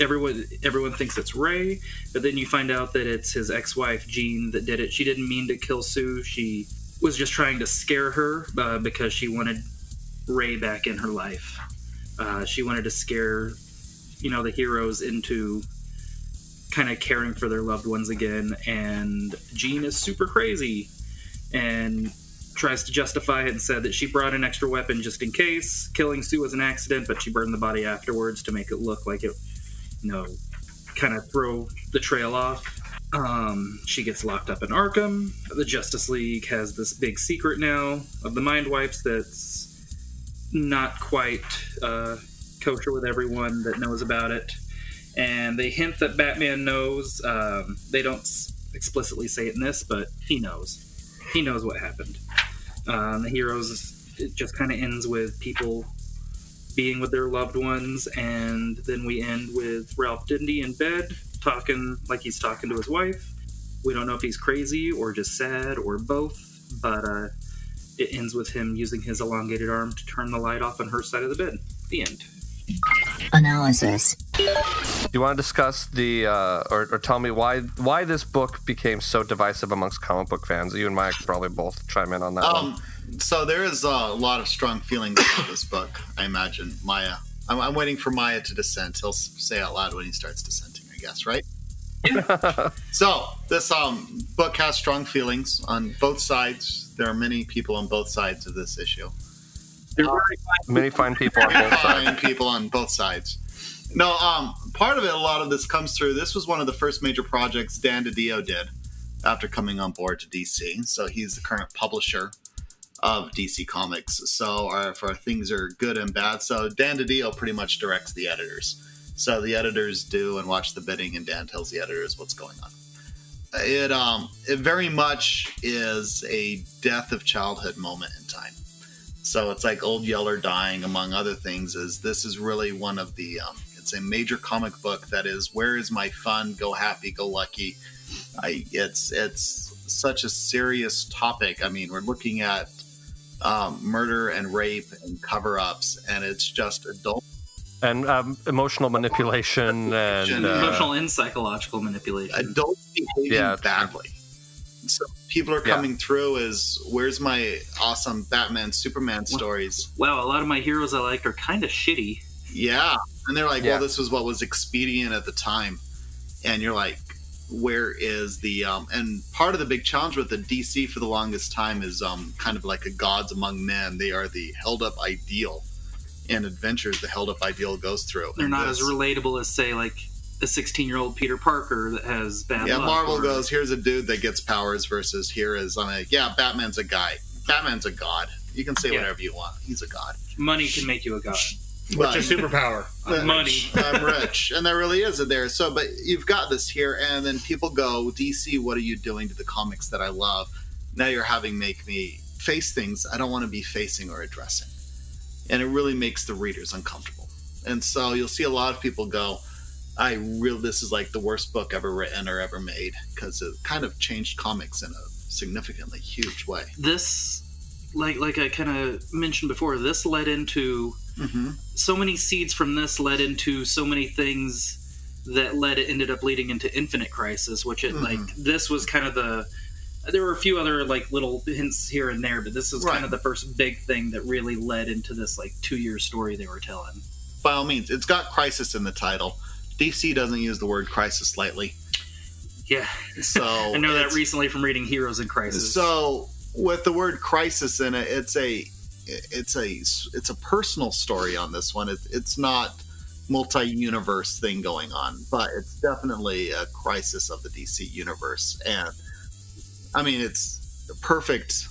everyone everyone thinks it's Ray, but then you find out that it's his ex-wife Jean that did it. She didn't mean to kill Sue. She was just trying to scare her uh, because she wanted Ray back in her life. Uh, she wanted to scare, you know, the heroes into kind of caring for their loved ones again. And Jean is super crazy and tries to justify it and said that she brought an extra weapon just in case. Killing Sue was an accident, but she burned the body afterwards to make it look like it, you know, kind of throw the trail off. Um, she gets locked up in Arkham. The Justice League has this big secret now of the mind wipes that's not quite uh, kosher with everyone that knows about it. And they hint that Batman knows. Um, they don't explicitly say it in this, but he knows. He knows what happened. Um, the heroes, it just kind of ends with people being with their loved ones, and then we end with Ralph Dibny in bed talking like he's talking to his wife. We don't know if he's crazy or just sad or both, but uh, it ends with him using his elongated arm to turn the light off on her side of the bed. The end. Analysis. Do you want to discuss the uh, or, or tell me why why this book became so divisive amongst comic book fans? You and Mike probably both chime in on that one. So there is a lot of strong feelings about this book. I imagine Maya. I'm, I'm waiting for Maya to dissent. He'll say out loud when he starts dissenting. I guess, right? so this um, book has strong feelings on both sides. There are many people on both sides of this issue. Many fine people on both sides. Fine people on both sides. No, um, part of it, a lot of this comes through. This was one of the first major projects Dan DiDio did after coming on board to DC. So he's the current publisher of DC Comics. So our, things are good and bad. So Dan DiDio pretty much directs the editors. So the editors do and watch the bidding, and Dan tells the editors what's going on. It um it very much is a death of childhood moment in time. So it's like Old Yeller dying, among other things. Is this is really one of the um, it's a major comic book that is where is my fun? Go happy, go lucky. I it's it's such a serious topic. I mean, we're looking at um, murder and rape and cover ups, and it's just adult and um, emotional manipulation and uh, Emotional and psychological manipulation. adults behaving Yeah, badly. So people are Yeah. coming through as where's my awesome Batman Superman stories? Wow, a lot of my heroes I liked are kind of shitty. Yeah. And they're like, Yeah. well, this was what was expedient at the time. And you're like, where is the um and part of the big challenge with the DC for the longest time is um kind of like a gods among men. They are the held up ideal and adventures the held up ideal goes through. They're And not as relatable as, say, like a 16 year old Peter Parker that has bad Yeah. Marvel or- goes, here's a dude that gets powers versus here is I'm like, yeah, Batman's a guy. Batman's a god. You can say Yeah. whatever you want. He's a god. Money can make you a god. What's your superpower? But Money. I'm rich, and there really is it there. So, but you've got this here, and then people go, DC, what are you doing to the comics that I love? Now you're having make me face things I don't want to be facing or addressing, and it really makes the readers uncomfortable. And so you'll see a lot of people go, I real this is like the worst book ever written or ever made because it kind of changed comics in a significantly huge way. This, like like I kind of mentioned before, this led into Mm-hmm. so many seeds from this led into so many things that led it ended up leading into Infinite Crisis, which it Mhm. like this was kind of the. There were a few other like little hints here and there, but this was Right. kind of the first big thing that really led into this like two year story they were telling. By all means, it's got crisis in the title. DC doesn't use the word crisis lightly. Yeah, So I know that recently from reading Heroes in Crisis. So with the word crisis in it, it's a it's a it's a personal story on this one. It, it's not multi-universe thing going on, but it's definitely a crisis of the DC universe. And I mean, it's the perfect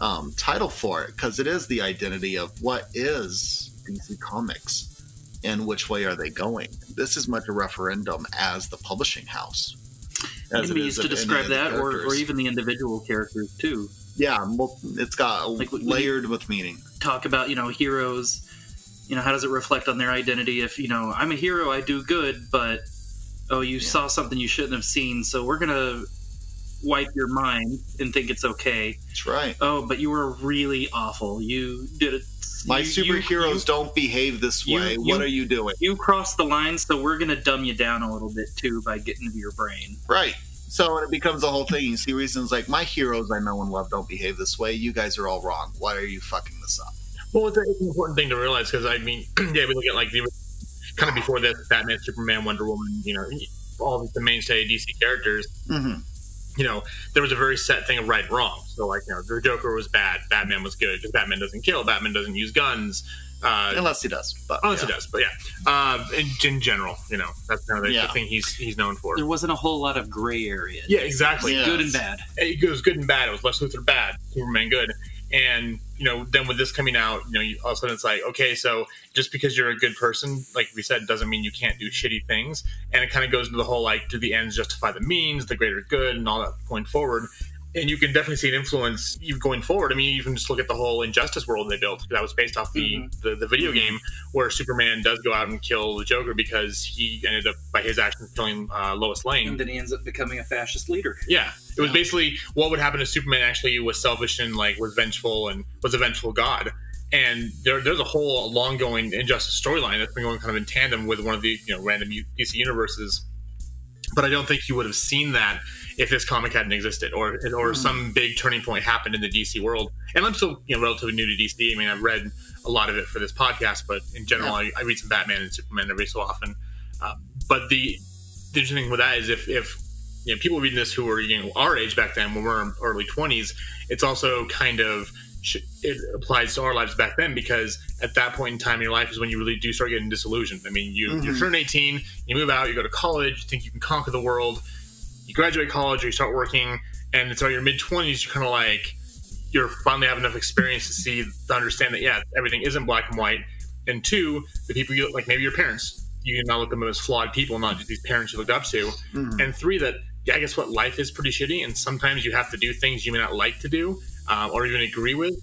um, title for it because it is the identity of what is DC Comics and which way are they going. This is much a referendum as the publishing house. it as can be used to describe that, or, or even the individual characters too. Yeah, mul- it's got Like, layered with meaning. talk about you know heroes you know how does it reflect on their identity if you know i'm a hero i do good but oh you saw something you shouldn't have seen so we're gonna wipe your mind and think it's okay That's right. oh but you were really awful you did it My you- superheroes you, don't behave this way. you- what are you doing? you crossed the line so we're gonna dumb you down a little bit too by getting into your brain Right. So when it becomes a whole thing, you see reasons like my heroes I know and love don't behave this way. You guys are all wrong. Why are you fucking this up? Well, it's, a- it's an important thing to realize because I mean, yeah, we look at like the kind of before this, Batman, Superman, Wonder Woman, you know, all the mainstay DC characters. Mm-hmm. You know, there was a very set thing of right and wrong. So, like, you know, the Joker was bad, Batman was good because Batman doesn't kill, Batman doesn't use guns. Uh, Unless he does, but unless yeah. he does, but yeah, uh, in, in general, you know, that's kind of the, Yeah. the thing he's he's known for. there wasn't a whole lot of gray area Yeah, exactly. Yeah. good and bad it was good and bad. It was Lex Luthor bad, Superman good, and you know then with this coming out, you know you, all of a sudden it's like okay, so just because you're a good person, like we said, doesn't mean you can't do shitty things, and it kind of goes into the whole like do the ends justify the means, the greater good, and all that going forward. And you can definitely see an influence going forward. I mean, you even just look at the whole Injustice world they built. That was based off the, the, the video game where Superman does go out and kill the Joker because he ended up, by his actions, killing uh, Lois Lane. and then he ends up becoming a fascist leader Yeah, it was basically what would happen if Superman actually was selfish and like was vengeful and was a vengeful god. And there, there's a whole long going injustice storyline that's been going kind of in tandem with one of the you know random DC universes. But I don't think you would have seen that if this comic hadn't existed, or or some big turning point happened in the DC world. And I'm still you know relatively new to DC. I mean, I've read a lot of it for this podcast, but in general, I, I read some Batman and Superman every so often. Uh, but the the interesting thing with that is if if you know people reading this who were you know our age back then when we were in early 20s it's also kind of it applies to our lives back then because at that point in time in your life is when you really do start getting disillusioned. I mean, you you Mhm. turn 18, you move out, you go to college, you think you can conquer the world, you graduate college or you start working, and it's all your mid 20s, you're kind of like you're finally have enough experience to see to understand that yeah, everything isn't black and white. And two, the people you like maybe your parents, you can now look at them as flawed people, not just these parents you looked up to. Mhm. And three, that yeah, I guess what life is pretty shitty, and sometimes you have to do things you may not like to do um, or even agree with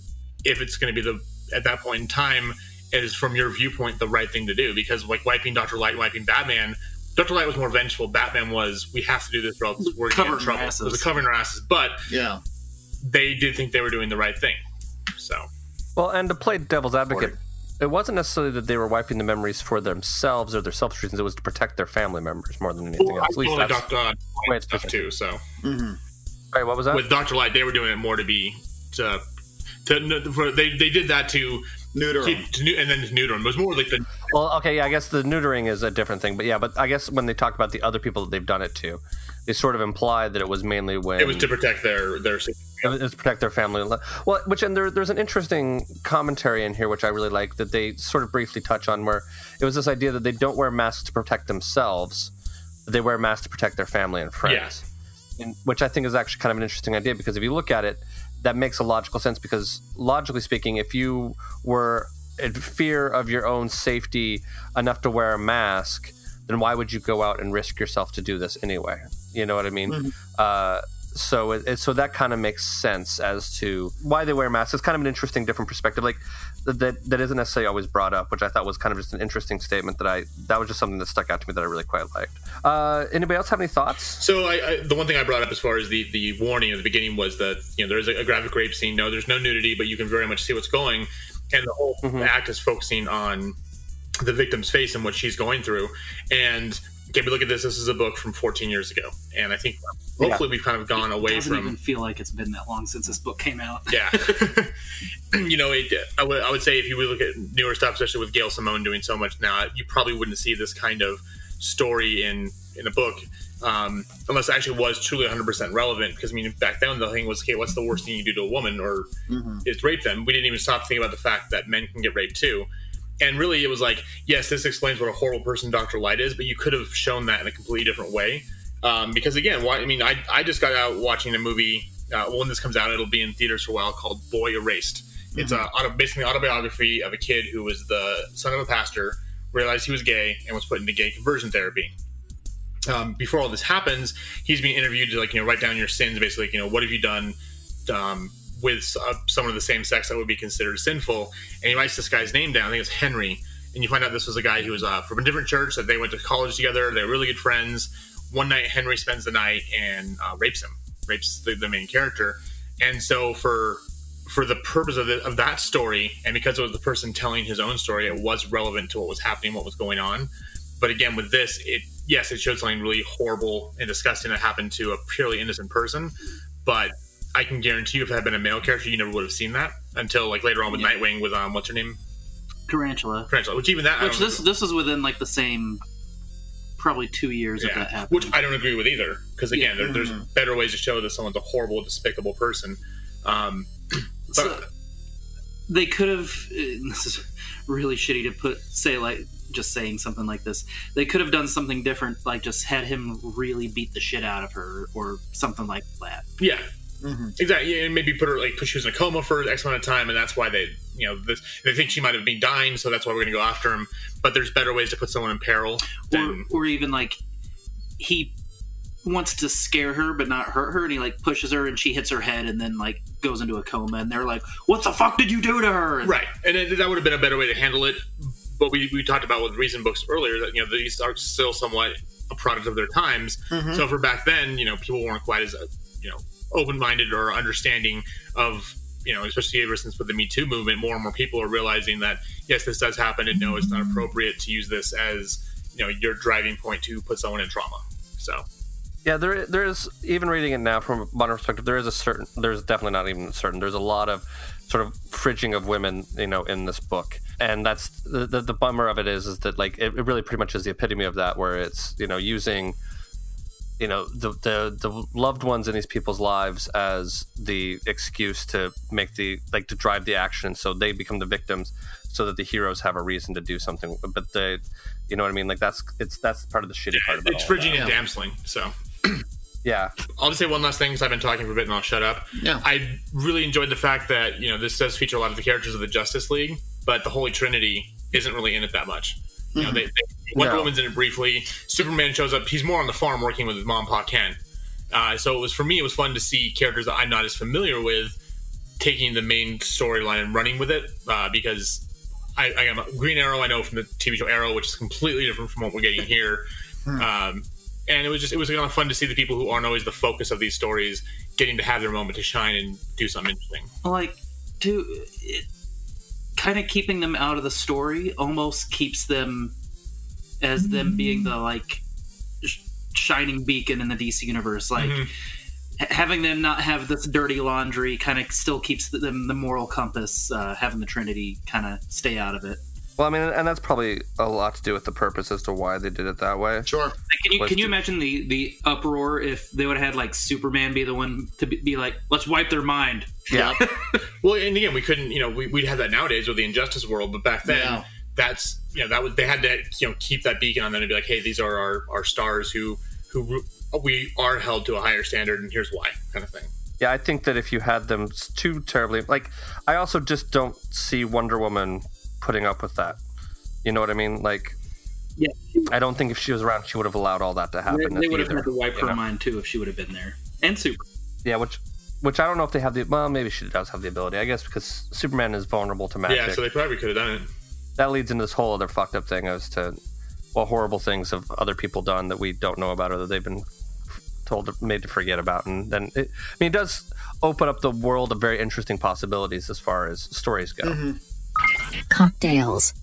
if it's going to be the at that point in time is from your viewpoint the right thing to do because like wiping Doctor Light, wiping Batman. Dr. Light was more vengeful. Batman was, we have to do this or else we're going to get in Covering our trouble. asses. It was covering our asses. But yeah, they did think they were doing the right thing. So Well, and to play devil's advocate, it wasn't necessarily that they were wiping the memories for themselves or their selfish reasons. It was to protect their family members more than anything Well, else. I At least that's Dr. Light uh, the way it's stuff too. So mm-hmm. Right, what was that? with Doctor Light, they were doing it more to be to to for, they they did that to neuter keep, to, and then to neuter. It was more like the Well, okay, yeah, I guess the neutering is a different thing, but yeah, but I guess when they talk about the other people that they've done it to, they sort of implied that it was mainly when it was to protect their their it was to protect their family. Well, which and there, there's an interesting commentary in here which I really like that they sort of briefly touch on, where it was this idea that they don't wear masks to protect themselves, they wear masks to protect their family and friends. And, which I think is actually kind of an interesting idea because if you look at it, that makes a logical sense because logically speaking, if you were in fear of your own safety enough to wear a mask, then why would you go out and risk yourself to do this anyway? You know what I mean? Uh, so it- so that kind of makes sense as to why they wear masks. It's kind of an interesting, different perspective. Like that, that isn't necessarily always brought up, which I thought was kind of just an interesting statement that I that was just something that stuck out to me that I really quite liked. Uh, anybody else have any thoughts? So I, I, the one thing I brought up as far as the, the warning at the beginning was that you know there is a, a graphic rape scene. No, there's no nudity, but you can very much see what's going, and the whole act is focusing on the victim's face and what she's going through. And okay, we look at this. This is a book from 14 years ago, and I think hopefully we've kind of gone away doesn't from even feel like it's been that long since this book came out. yeah. you know, it, I, would, I would say if you would look at newer stuff, especially with Gail Simone doing so much now, you probably wouldn't see this kind of story in in a book um, unless it actually was truly 100% relevant. Because I mean, back then the thing was, okay, what's the worst thing you do to a woman, or is rape them. We didn't even stop to think about the fact that men can get raped too. And really, it was like, yes, this explains what a horrible person Dr. Light is, but you could have shown that in a completely different way. Um, because again, why, I mean, I, I just got out watching a movie. Uh, when this comes out, it'll be in theaters for a while called Boy Erased. It's a auto, basically an autobiography of a kid who was the son of a pastor, realized he was gay, and was put into gay conversion therapy. Um, before all this happens, he's being interviewed to like you know write down your sins, basically like, you know what have you done um, with uh, someone of the same sex that would be considered sinful, and he writes this guy's name down. I think it's Henry, and you find out this was a guy who was uh, from a different church that they went to college together. They were really good friends. One night, Henry spends the night and uh, rapes him, rapes the, the main character, and so for for the purpose of, the, of that story, and because it was the person telling his own story, it was relevant to what was happening, what was going on. But again, with this, it yes, it showed something really horrible and disgusting that happened to a purely innocent person. But I can guarantee you, if it had been a male character, you never would have seen that until like later on with Nightwing with um, what's her name, Tarantula. Tarantula. Which even that, I Which don't this this is within like the same, probably two years of that happening. which I don't agree with either. Because again, Yeah. there, there's Mhm. better ways to show that someone's a horrible, despicable person. Um, but So, they could have. This is really shitty to put say like just saying something like this. They could have done something different, like just had him really beat the shit out of her or something like that. yeah, exactly. And maybe put her like put she was in a coma for X amount of time, and that's why they, you know, this, they think she might have been dying, so that's why we're going to go after him. But there's better ways to put someone in peril. or, or even like he wants to scare her but not hurt her and he like pushes her and she hits her head and then like goes into a coma and they're like what the fuck did you do to her And- Right, and it, that would have been a better way to handle it. But we, we talked about with reason books earlier that you know these are still somewhat a product of their times. Mhm. So for back then, you know, people weren't quite as uh, you know open minded or understanding of you know, especially ever since with the Me Too movement, more and more people are realizing that yes, this does happen, and no, it's not appropriate to use this as you know your driving point to put someone in trauma. So Yeah, there there is even reading it now from a modern perspective. There is a certain, there's definitely not even certain. There's a lot of sort of fridging of women, you know, in this book, and that's the the, the bummer of it is is that like it, it really pretty much is the epitome of that, where it's you know using you know the, the the loved ones in these people's lives as the excuse to make the like to drive the action so they become the victims so that the heroes have a reason to do something but the you know what i mean like that's it's that's part of the shitty part about it. It's all Virginia that. Damsling, so. yeah I'll just say one last thing because I've been talking for a bit and I'll shut up. Yeah. I really enjoyed the fact that, you know, this does feature a lot of the characters of the Justice League, but the Holy Trinity isn't really in it that much. You know, they, they, Wonder No. Woman's in it briefly. Superman shows up. He's more on the farm working with his mom, Pa Ken. Uh, so it was for me, it was fun to see characters that I'm not as familiar with taking the main storyline and running with it uh, because I, I am Green Arrow. I know from the TV show Arrow, which is completely different from what we're getting here. Um, and it was just it was kind of fun to see the people who aren't always the focus of these stories getting to have their moment to shine and do something interesting. like to it, kind of keeping them out of the story almost keeps them as them being the like sh- shining beacon in the DC universe like Mhm. ha- having them not have this dirty laundry kind of still keeps them the moral compass uh, having the trinity kind of stay out of it well i mean and that's probably a lot to do with the purpose as to why they did it that way Sure. Like, can you Was can you to- imagine the the uproar if they would have had like Superman be the one to be, be like, let's wipe their mind. yeah Well, and again, we couldn't, you know, we, we'd have that nowadays with the Injustice world, but back then, Yeah. that's you know that was they had to you know keep that beacon on them and be like, hey, these are our, our stars who who we are held to a higher standard, and here's why, kind of thing. Yeah, I think that if you had them s- too terribly, like, I also just don't see Wonder Woman putting up with that. You know what I mean? Like, Yeah, I don't think if she was around, she would have allowed all that to happen. they would have had to wipe her know? mind too if she would have been there. And Super. Yeah, which, which I don't know if they have the. Well, maybe she does have the ability. I guess because Superman is vulnerable to magic. Yeah, so they probably could have done it. that leads into this whole other fucked up thing as to what horrible things have other people done that we don't know about or that they've been told to, made to forget about and then it, i mean it does open up the world of very interesting possibilities as far as stories go mm-hmm. Cocktails.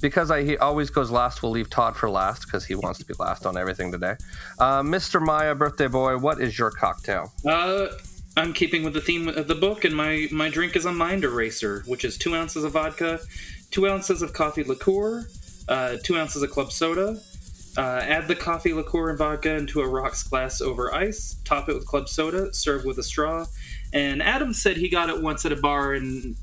because I, he always goes last we'll leave todd for last because he wants to be last on everything today uh, mr maya birthday boy what is your cocktail Uh, I'm keeping with the theme of the book, and my my drink is a mind eraser, which is two ounces of vodka, two ounces of coffee liqueur, uh, two ounces of club soda. Uh, add the coffee liqueur and vodka into a rocks glass over ice. Top it with club soda. Serve with a straw. And Adam said he got it once at a bar, and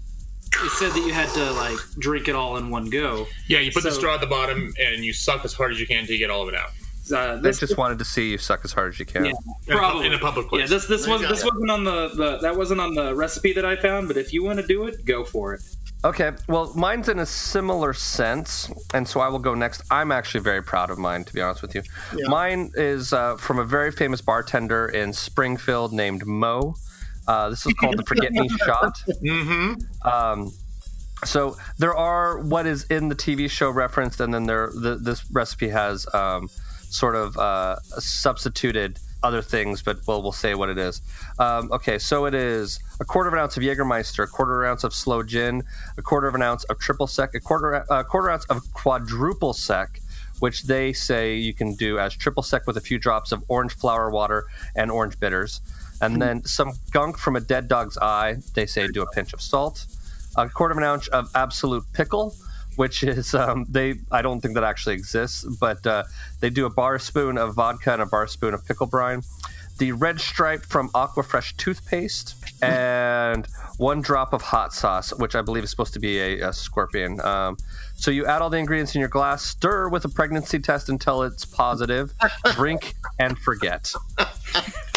it said that you had to like drink it all in one go. Yeah, you put the straw at the bottom and you suck as hard as you can to get all of it out. Uh, i this, just wanted to see you suck as hard as you can Yeah. In a Probably in a public place. Yeah, this this was this wasn't on the, the that wasn't on the recipe that I found, but if you want to do it, go for it. Okay, well, mine's in a similar sense, and so I will go next. I'm actually very proud of mine, to be honest with you. Mine is uh, from a very famous bartender in Springfield named Moe. Uh, this is called the Forget Me Shot. Mm-hmm. Um, so there are what is in the TV show referenced, and then there the, this recipe has um, sort of uh, substituted other things, but well, we'll say what it is. Um, okay, so it is a quarter of an ounce of Jägermeister, a quarter of an ounce of slow gin, a quarter of an ounce of triple sec, a quarter a quarter ounce of quadruple sec, which they say you can do as triple sec with a few drops of orange flower water and orange bitters. And then some gunk from a dead dog's eye. They say do a pinch of salt a quarter of an ounce of absolute pickle, which is um, they. I don't think that actually exists, but uh, they do a bar spoon of vodka and a bar spoon of pickle brine. The red stripe from Aquafresh toothpaste and one drop of hot sauce, which I believe is supposed to be a, a scorpion. Um, so you add all the ingredients in your glass, stir with a pregnancy test until it's positive, drink and forget.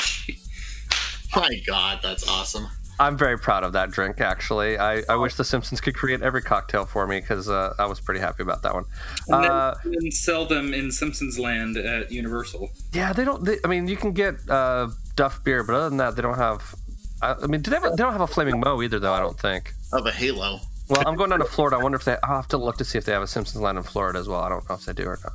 My God, that's awesome. I'm very proud of that drink. Actually, I, I wish The Simpsons could create every cocktail for me because uh, I was pretty happy about that one. And then, Uh, and then sell them in Simpsons Land at Universal. yeah, they don't. They, I mean, you can get uh, Duff beer, but other than that, they don't have. I, I mean, do they, have, they don't have a flaming Moe either, though. I don't think. Of a Halo. Well, I'm going down to Florida. I wonder if they. I'll have to look to see if they have a Simpsons Land in Florida as well. I don't know if they do or not,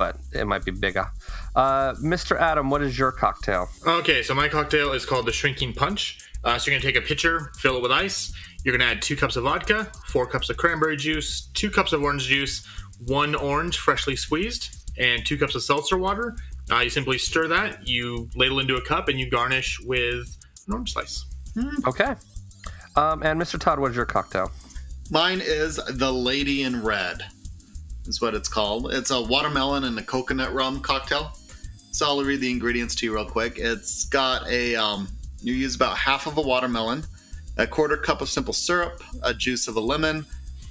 but it might be bigger. Uh, Mr. Adam, what is your cocktail? Okay, so my cocktail is called the Shrinking Punch. Uh, so you're gonna take a pitcher, fill it with ice. You're gonna add two cups of vodka, four cups of cranberry juice, two cups of orange juice, one orange freshly squeezed, and two cups of seltzer water. Uh, you simply stir that. You ladle into a cup, and you garnish with an orange slice. Okay. Um, and Mr. Todd, what is your cocktail? Mine is the Lady in Red. Is what it's called. It's a watermelon and a coconut rum cocktail. So I'll read the ingredients to you real quick. It's got a um, you use about half of a watermelon, a quarter cup of simple syrup, a juice of a lemon,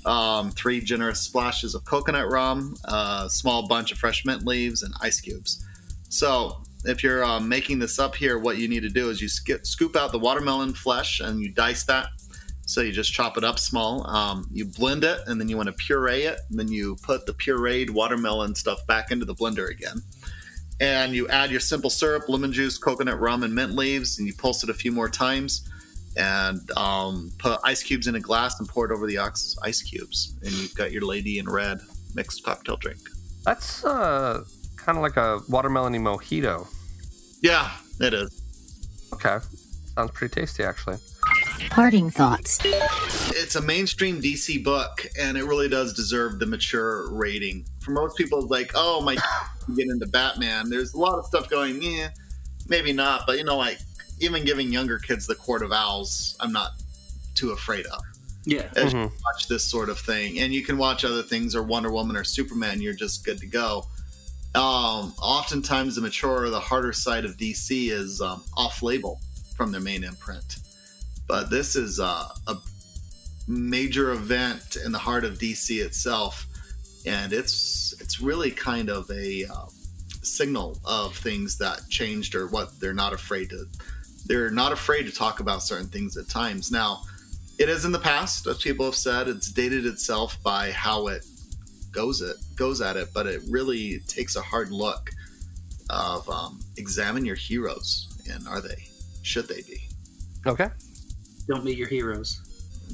um, three generous splashes of coconut rum, a small bunch of fresh mint leaves, and ice cubes. So if you're um, making this up here, what you need to do is you skip, scoop out the watermelon flesh and you dice that. So you just chop it up small. Um, you blend it, and then you want to puree it. And then you put the pureed watermelon stuff back into the blender again and you add your simple syrup, lemon juice, coconut rum, and mint leaves, and you pulse it a few more times, and um, put ice cubes in a glass and pour it over the ox- ice cubes, and you've got your lady in red mixed cocktail drink. That's uh, kind of like a watermelony mojito. Yeah, it is. Okay, sounds pretty tasty actually. Parting thoughts. It's a mainstream DC book, and it really does deserve the mature rating. For most people, it's like, oh my, get into Batman. There's a lot of stuff going, yeah, maybe not, but you know, like even giving younger kids the Court of Owls, I'm not too afraid of. Yeah. As you watch this sort of thing, and you can watch other things or Wonder Woman or Superman, you're just good to go. Um, oftentimes, the mature or the harder side of DC is um, off-label from their main imprint, but this is uh, a major event in the heart of DC itself, and it's it's really kind of a um, signal of things that changed or what they're not afraid to. They're not afraid to talk about certain things at times. Now, it is in the past, as people have said, it's dated itself by how it goes it goes at it, but it really takes a hard look of um, examine your heroes and are they should they be Okay. Don't meet your heroes.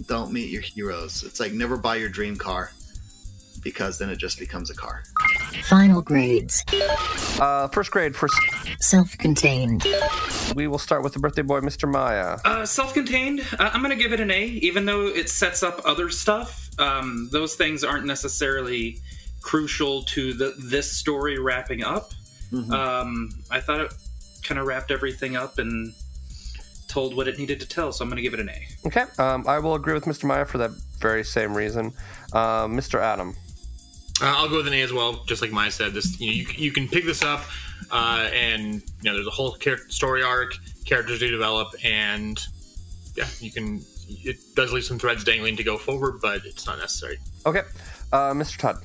don't meet your heroes it's like never buy your dream car because then it just becomes a car Final grades. Uh, first grade for Self contained. we will start with the birthday boy, Mr. Maya. Uh, self-contained. Uh, I'm gonna give it an A, even though it sets up other stuff. Um, those things aren't necessarily crucial to the this story wrapping up. Um, I thought it kind of wrapped everything up and told what it needed to tell, so I'm gonna give it an A. Okay, um, I will agree with Mr. Maya for that very same reason. Uh, Mr. Adam. Uh, I'll go with an A as well, just like Maya said. This you know, you, you can pick this up, uh, and you know there's a whole char- story arc, characters to develop, and yeah, you can. It does leave some threads dangling to go forward, but it's not necessary. Okay, uh, Mr. Todd.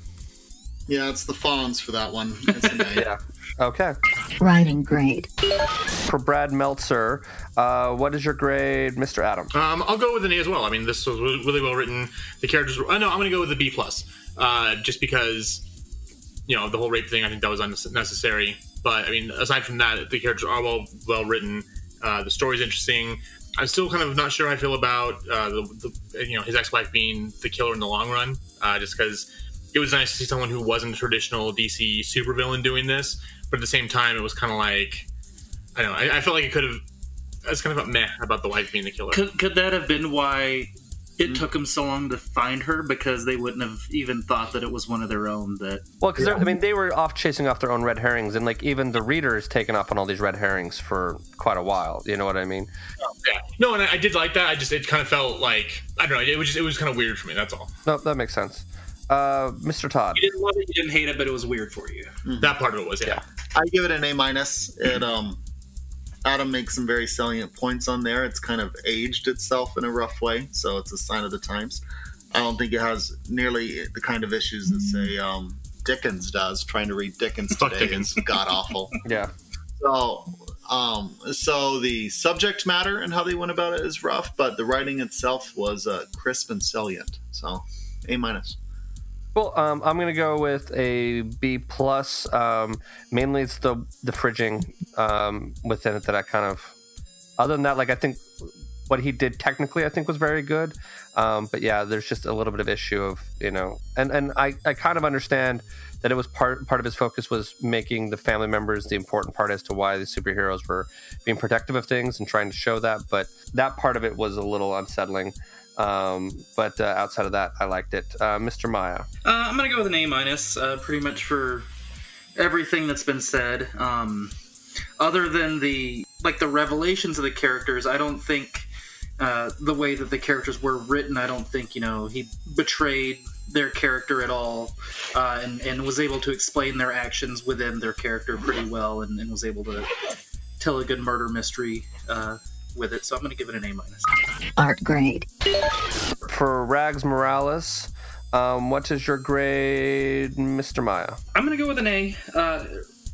Yeah it's the fawns for that one it's. Yeah. Okay. Writing grade. For Brad Meltzer, uh, what is your grade, Mr. Adam? Um, I'll go with an A as well. I mean, this was really, really well written. The characters. Were, uh, no, I'm going to go with a B plus, uh, just because you know the whole rape thing. I think that was unnecessary. But I mean, aside from that, the characters are well well written. Uh, the story's interesting. I'm still kind of not sure how I feel about uh, the, the you know his ex-wife being the killer in the long run, uh, just because it was nice to see someone who wasn't a traditional DC supervillain doing this, but at the same time, it was kind of like I don't know. I, I felt like it could have. I was kind of about meh about the wife being the killer. Could, could that have been why it mm-hmm. took them so long to find her? Because they wouldn't have even thought that it was one of their own. That Well, because I mean, they were off chasing off their own red herrings, and like even the reader is taken off on all these red herrings for quite a while. You know what I mean? Oh, yeah. No, and I, I did like that. I just it kind of felt like I don't know. It was just it was kind of weird for me. That's all. No, that makes sense. Uh, Mr. Todd. You didn't love it, you didn't hate it, but it was weird for you. That part of it was yeah. I give it an A minus. It um, Adam makes some very salient points on there. It's kind of aged itself in a rough way, so it's a sign of the times. I don't think it has nearly the kind of issues that say um, Dickens does. Trying to read Dickens Fuck today Dickens. is god awful. Yeah. So, um, so the subject matter and how they went about it is rough, but the writing itself was uh, crisp and salient. So, A minus. Well, um, I'm gonna go with a B plus. Um, mainly, it's the the fridging um, within it that I kind of. Other than that, like I think what he did technically, I think was very good. Um, but yeah, there's just a little bit of issue of you know, and and I I kind of understand that it was part part of his focus was making the family members the important part as to why the superheroes were being protective of things and trying to show that. But that part of it was a little unsettling. Um, but uh, outside of that, I liked it. Uh, Mr. Maya. Uh, I'm gonna go with an A minus, uh, pretty much for everything that's been said. Um, other than the like the revelations of the characters, I don't think uh, the way that the characters were written. I don't think you know he betrayed their character at all, uh, and and was able to explain their actions within their character pretty well, and, and was able to tell a good murder mystery uh, with it. So I'm going to give it an A minus. Art grade. For Rags Morales, um, what is your grade, Mr. Maya? I'm gonna go with an A. Uh,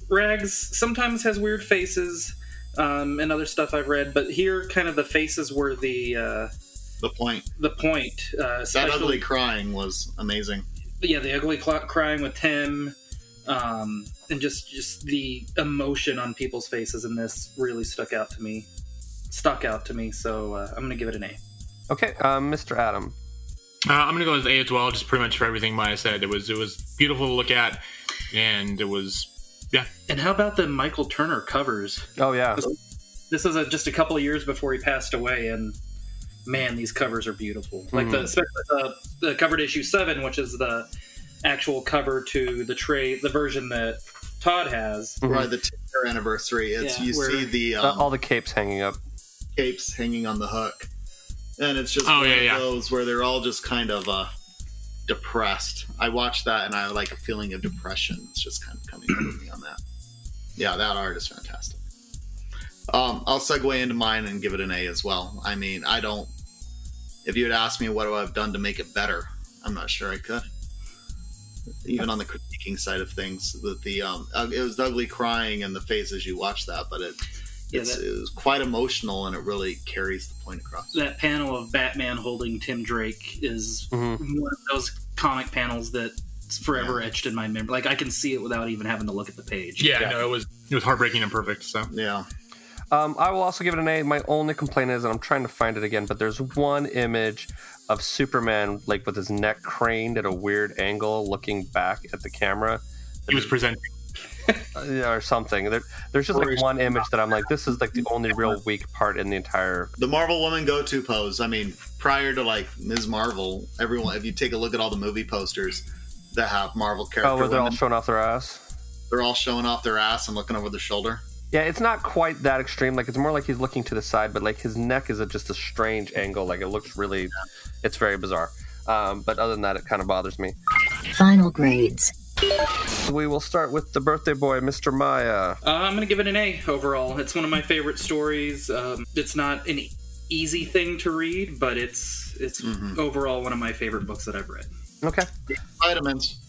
Rags sometimes has weird faces um, and other stuff I've read, but here, kind of the faces were the uh, the point. The point. Uh, That ugly crying was amazing. yeah, the ugly cl- crying with Tim, um, and just just the emotion on people's faces in this really stuck out to me. Stuck out to me, so uh, I'm gonna give it an A. Okay, um, Mr. Adam. Uh, I'm gonna go with A as well, just pretty much for everything Maya said. It was it was beautiful to look at, and it was yeah. And how about the Michael Turner covers? Oh yeah, This is a, just a couple of years before he passed away, and man, these covers are beautiful. Like the especially the, the cover to issue seven, which is the actual cover to the trade, the version that Todd has. Right, the 10 year anniversary. It's Yeah, you where- see the Uh, um, all the capes hanging up. capes hanging on the hook, and it's just Oh, one yeah, of yeah. those where they're all just kind of uh, depressed. I watched that and I like a feeling of depression. It's just kind of coming over me on that. Yeah, that art is fantastic. Um, I'll segue into mine and give it an A as well. I mean, I don't. If you had asked me what do I've done to make it better, I'm not sure I could. Even on the critiquing side of things, that the um, uh, it was ugly crying in the face as you watch that, but it Yeah, it's, that- it was quite emotional and it really carries the point across. That panel of Batman holding Tim Drake is one of those comic panels that's forever etched in my memory. Like I can see it without even having to look at the page. Yeah, no, it was it was heartbreaking and perfect. So yeah, Um, I will also give it an A. My only complaint is, and I'm trying to find it again, but there's one image of Superman like with his neck craned at a weird angle, looking back at the camera. he was presenting. Uh, yeah, or something. There, there's just like one image that I'm like, this is like the only real weak part in the entire. the Marvel woman go-to pose. I mean, prior to like Ms. Marvel, everyone. If you take a look at all the movie posters that have Marvel characters, oh, where they're all showing off their ass. they're all showing off their ass and looking over their shoulder. Yeah, it's not quite that extreme. Like it's more like he's looking to the side, but like his neck is at just a strange angle. Like it looks really, it's very bizarre. Um, but other than that, it kind of bothers me. Final grades. We will start with the birthday boy, Mr. Maya. Uh, I'm gonna give it an A overall. It's one of my favorite stories. Um, it's not an easy thing to read, but it's it's overall one of my favorite books that I've read. Okay. Vitamins.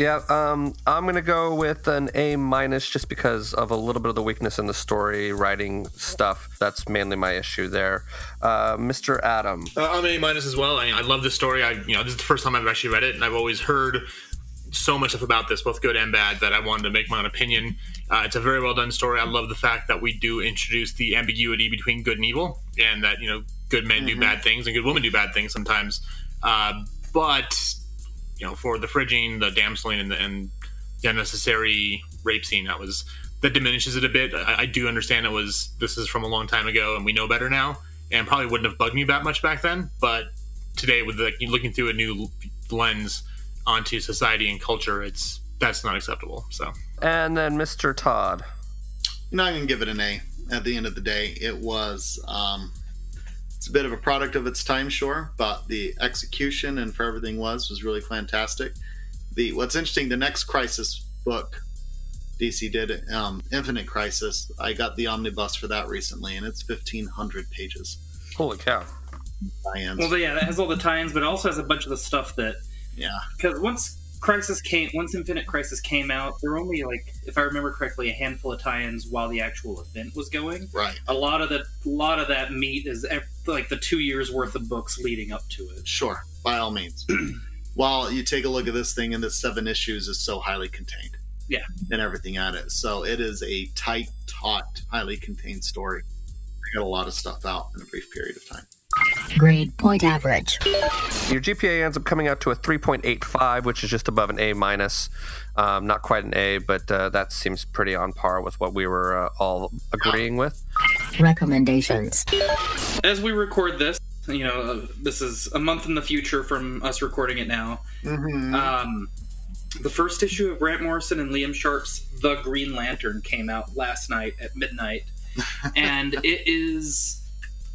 Yeah, um, I'm gonna go with an A minus just because of a little bit of the weakness in the story writing stuff. That's mainly my issue there. Uh, Mr. Adam. Uh, I'm an A minus as well. I, I love this story. I you know this is the first time I've actually read it, and I've always heard so much stuff about this, both good and bad, that I wanted to make my own opinion. Uh, it's a very well done story. I love the fact that we do introduce the ambiguity between good and evil, and that you know good men do bad things and good women do bad things sometimes. Uh, but you know, for the fridging, the damseling, and the, and the unnecessary rape scene, that was that diminishes it a bit. I, I do understand it was this is from a long time ago, and we know better now, and probably wouldn't have bugged me that much back then. But today, with like looking through a new lens onto society and culture, it's that's not acceptable. So And then Mr. Todd. I'm gonna give it an A. At the end of the day, it was. Um, it's a bit of a product of its time, sure, but the execution and for everything was was really fantastic. The what's interesting, the next Crisis book DC did, um, Infinite Crisis. I got the omnibus for that recently, and it's 1,500 pages. Holy cow! Tie-ins. Well, yeah, that has all the tie-ins, but it also has a bunch of the stuff that yeah, because once Crisis came, once Infinite Crisis came out, there were only like, if I remember correctly, a handful of tie-ins while the actual event was going. Right. A lot of the, a lot of that meat is ev- like the two years worth of books leading up to it. Sure, by all means. While you take a look at this thing, and the seven issues is so highly contained. Yeah. And everything at it. So it is a tight, taut, highly contained story. I got a lot of stuff out in a brief period of time. Grade point average. Your GPA ends up coming out to a 3.85, which is just above an A minus. Um, not quite an A, but uh, that seems pretty on par with what we were uh, all agreeing with. Recommendations. As we record this, you know, uh, this is a month in the future from us recording it now. Mm-hmm. Um, the first issue of Grant Morrison and Liam Sharp's The Green Lantern came out last night at midnight, and it is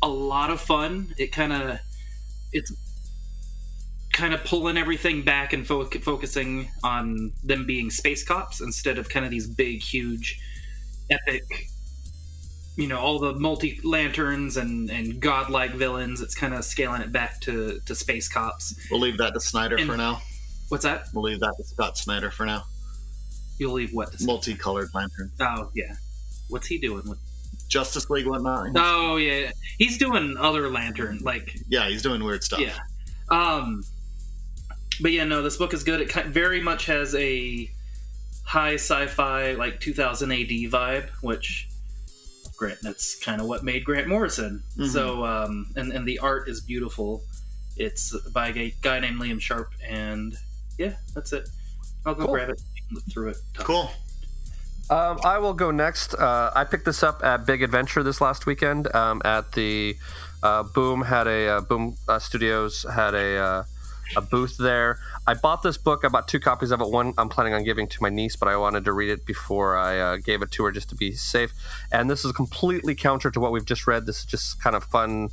a lot of fun. It kind of it's kind of pulling everything back and fo- focusing on them being space cops instead of kind of these big, huge, epic. You know, all the multi lanterns and, and godlike villains. It's kind of scaling it back to, to space cops. We'll leave that to Snyder And- for now. What's that? We'll leave that to Scott Snyder for now. You'll leave what? To Multicolored lantern. Oh yeah. What's he doing with? Justice League, whatnot. Oh yeah, he's doing other lantern like Yeah, he's doing weird stuff. yeah. Um, but yeah, no, this book is good. It very much has a high sci-fi like 2000 AD vibe, which Grant that's kind of what made Grant Morrison. Mhm. So um, and and the art is beautiful. It's by a guy named Liam Sharp, and yeah, that's it. I'll go Cool. grab it, look through it. Cool. Um, I will go next. Uh, I picked this up at Big Adventure this last weekend. Um, at the uh, Boom had a uh, Boom uh, Studios had a uh, a booth there. I bought this book. I bought two copies of it. One I'm planning on giving to my niece, but I wanted to read it before I uh, gave it to her just to be safe. And this is completely counter to what we've just read. This is just kind of fun.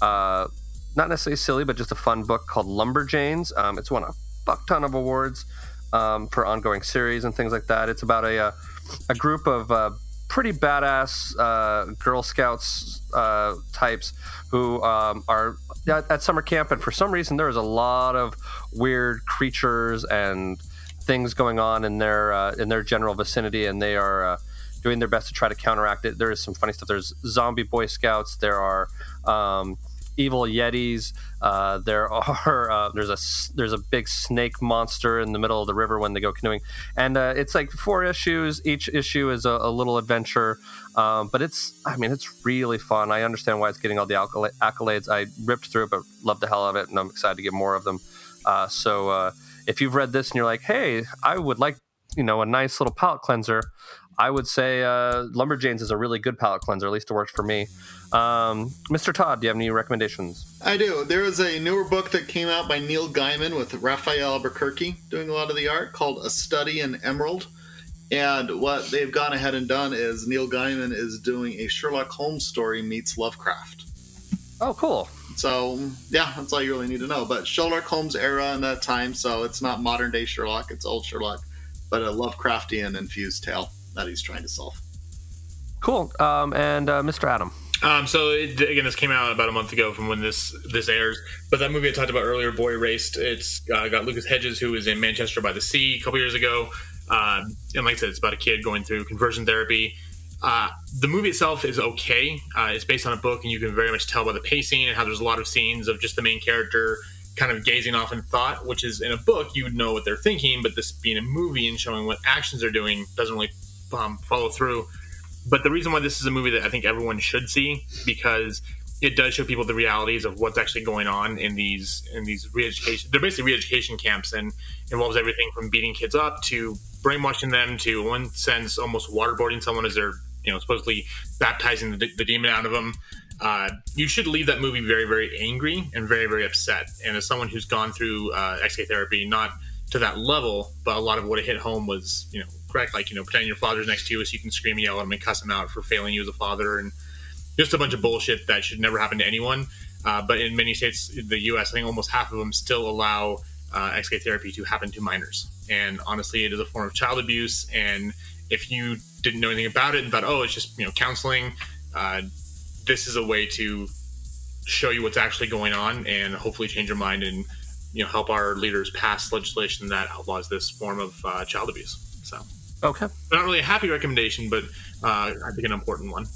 Uh, not necessarily silly, but just a fun book called Lumberjanes. Um, it's won a fuck ton of awards um, for ongoing series and things like that. It's about a uh, a group of uh, pretty badass uh, Girl Scouts uh, types who um, are at, at summer camp, and for some reason there is a lot of weird creatures and things going on in their uh, in their general vicinity, and they are. Uh, Doing their best to try to counteract it. There is some funny stuff. There's zombie Boy Scouts. There are um, evil yetis. Uh, there are uh, there's a there's a big snake monster in the middle of the river when they go canoeing, and uh, it's like four issues. Each issue is a, a little adventure, um, but it's I mean it's really fun. I understand why it's getting all the accolades. I ripped through it, but love the hell of it, and I'm excited to get more of them. Uh, so uh, if you've read this and you're like, hey, I would like you know a nice little palate cleanser. I would say uh, Lumberjanes is a really good palate cleanser. At least it works for me. Um, Mr. Todd, do you have any recommendations? I do. There is a newer book that came out by Neil Gaiman with Rafael Albuquerque doing a lot of the art called A Study in Emerald. And what they've gone ahead and done is Neil Gaiman is doing a Sherlock Holmes story meets Lovecraft. Oh, cool. So, yeah, that's all you really need to know. But Sherlock Holmes era in that time, so it's not modern day Sherlock, it's old Sherlock, but a Lovecraftian infused tale that he's trying to solve. Cool. Um, and uh, Mr. Adam. Um, so it, again, this came out about a month ago from when this this airs. But that movie I talked about earlier, Boy Erased, it's uh, got Lucas Hedges, who was in Manchester by the Sea a couple years ago. Um, and like I said, it's about a kid going through conversion therapy. Uh, the movie itself is okay. Uh, it's based on a book, and you can very much tell by the pacing and how there's a lot of scenes of just the main character kind of gazing off in thought, which is in a book you would know what they're thinking, but this being a movie and showing what actions they're doing doesn't really um, follow through. But the reason why this is a movie that I think everyone should see because it does show people the realities of what's actually going on in these in these re-education. They're basically re-education camps and involves everything from beating kids up to brainwashing them to, in one sense, almost waterboarding someone as they're you know supposedly baptizing the, the demon out of them. Uh, you should leave that movie very, very angry and very, very upset. And as someone who's gone through uh, ex-gay therapy, not to that level, but a lot of what it hit home was, you know, correct. Like, you know, pretending your father's next to you so you can scream and yell at him and cuss him out for failing you as a father, and just a bunch of bullshit that should never happen to anyone. Uh, but in many states, in the U.S., I think almost half of them still allow uh, ex-gay therapy to happen to minors. And honestly, it is a form of child abuse. And if you didn't know anything about it and thought, oh, it's just you know counseling, uh, this is a way to show you what's actually going on and hopefully change your mind and you know help our leaders pass legislation that outlaws this form of uh, child abuse. So Okay. not really a happy recommendation, but uh, I think an important one.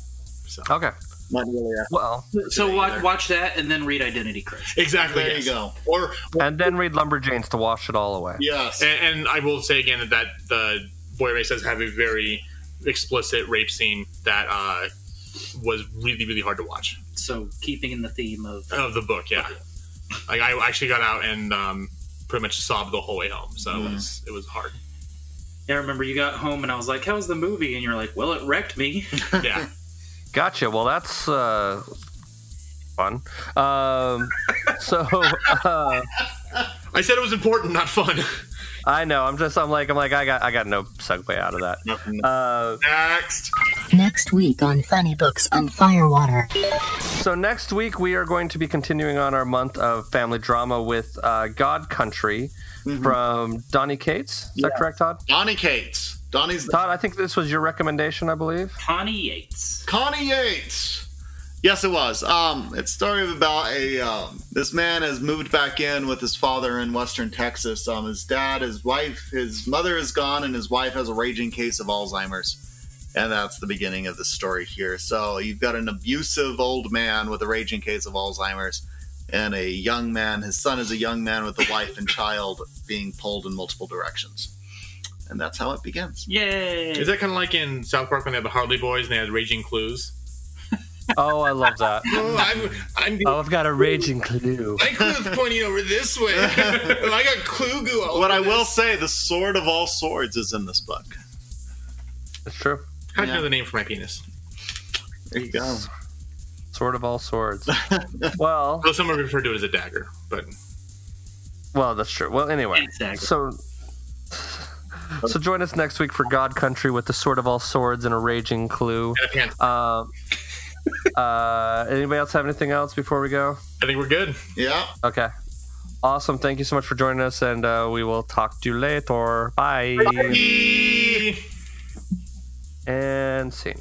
So Okay. Not really. Well, So watch, watch that and then read Identity Crisis. exactly. There yes. you go. Or and then read Lumberjanes to wash it all away. Yes. and, and I will say again that the Boy Erased does have a very explicit rape scene that uh, was really really hard to watch So keeping in the theme of of the book. Yeah, like I actually got out and um, pretty much sobbed the whole way home. So it was it was hard. Yeah, I remember you got home and I was like, "How was the movie?" And you're like, "Well, it wrecked me." Yeah. Gotcha. Well, that's uh, fun. Um, so, uh, I said it was important, not fun. I know. I'm just. I'm like. I'm like. I got. I got no segue out of that. Uh, Next. Next week on Funny Books on Firewater. So next week we are going to be continuing on our month of family drama with uh, God Country from Donny Cates. Is that correct, Todd? Donny Cates. Donnie's Todd, I think this was your recommendation, I believe. Connie Yates. Connie Yates. Yes, it was. Um, it's a story about a um, this man has moved back in with his father in Western Texas. Um, his dad, his wife, his mother is gone, and his wife has a raging case of Alzheimer's. And that's the beginning of the story here. So you've got an abusive old man with a raging case of Alzheimer's, and a young man. His son is a young man with a wife and child being pulled in multiple directions. And that's how it begins. Yay! Is that kind of like in South Park when they had the Harley Boys and they had Raging Clues? Oh, I love that. Oh, I'm, I'm, Oh, I've got a raging clue. my clue's pointing over this way. I got clue goo all What I over will say, the sword of all swords is in this book. That's true. How'd you know the name for my penis? There you go. Sword of all swords. well, Well, some refer to it as a dagger, but well, that's true. Well, anyway. Exactly. So, so join us next week for God Country with the sword of all swords and a raging clue. and a pants. Um, uh, anybody else have anything else before we go? I think we're good. Yeah. Okay. Awesome. Thank you so much for joining us, and uh, we will talk to you later. Bye. And scene.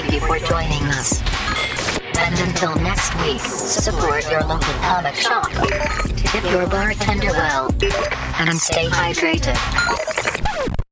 Thank you for joining us. And until next week, support your local comic shop, tip your bartender well, and stay hydrated.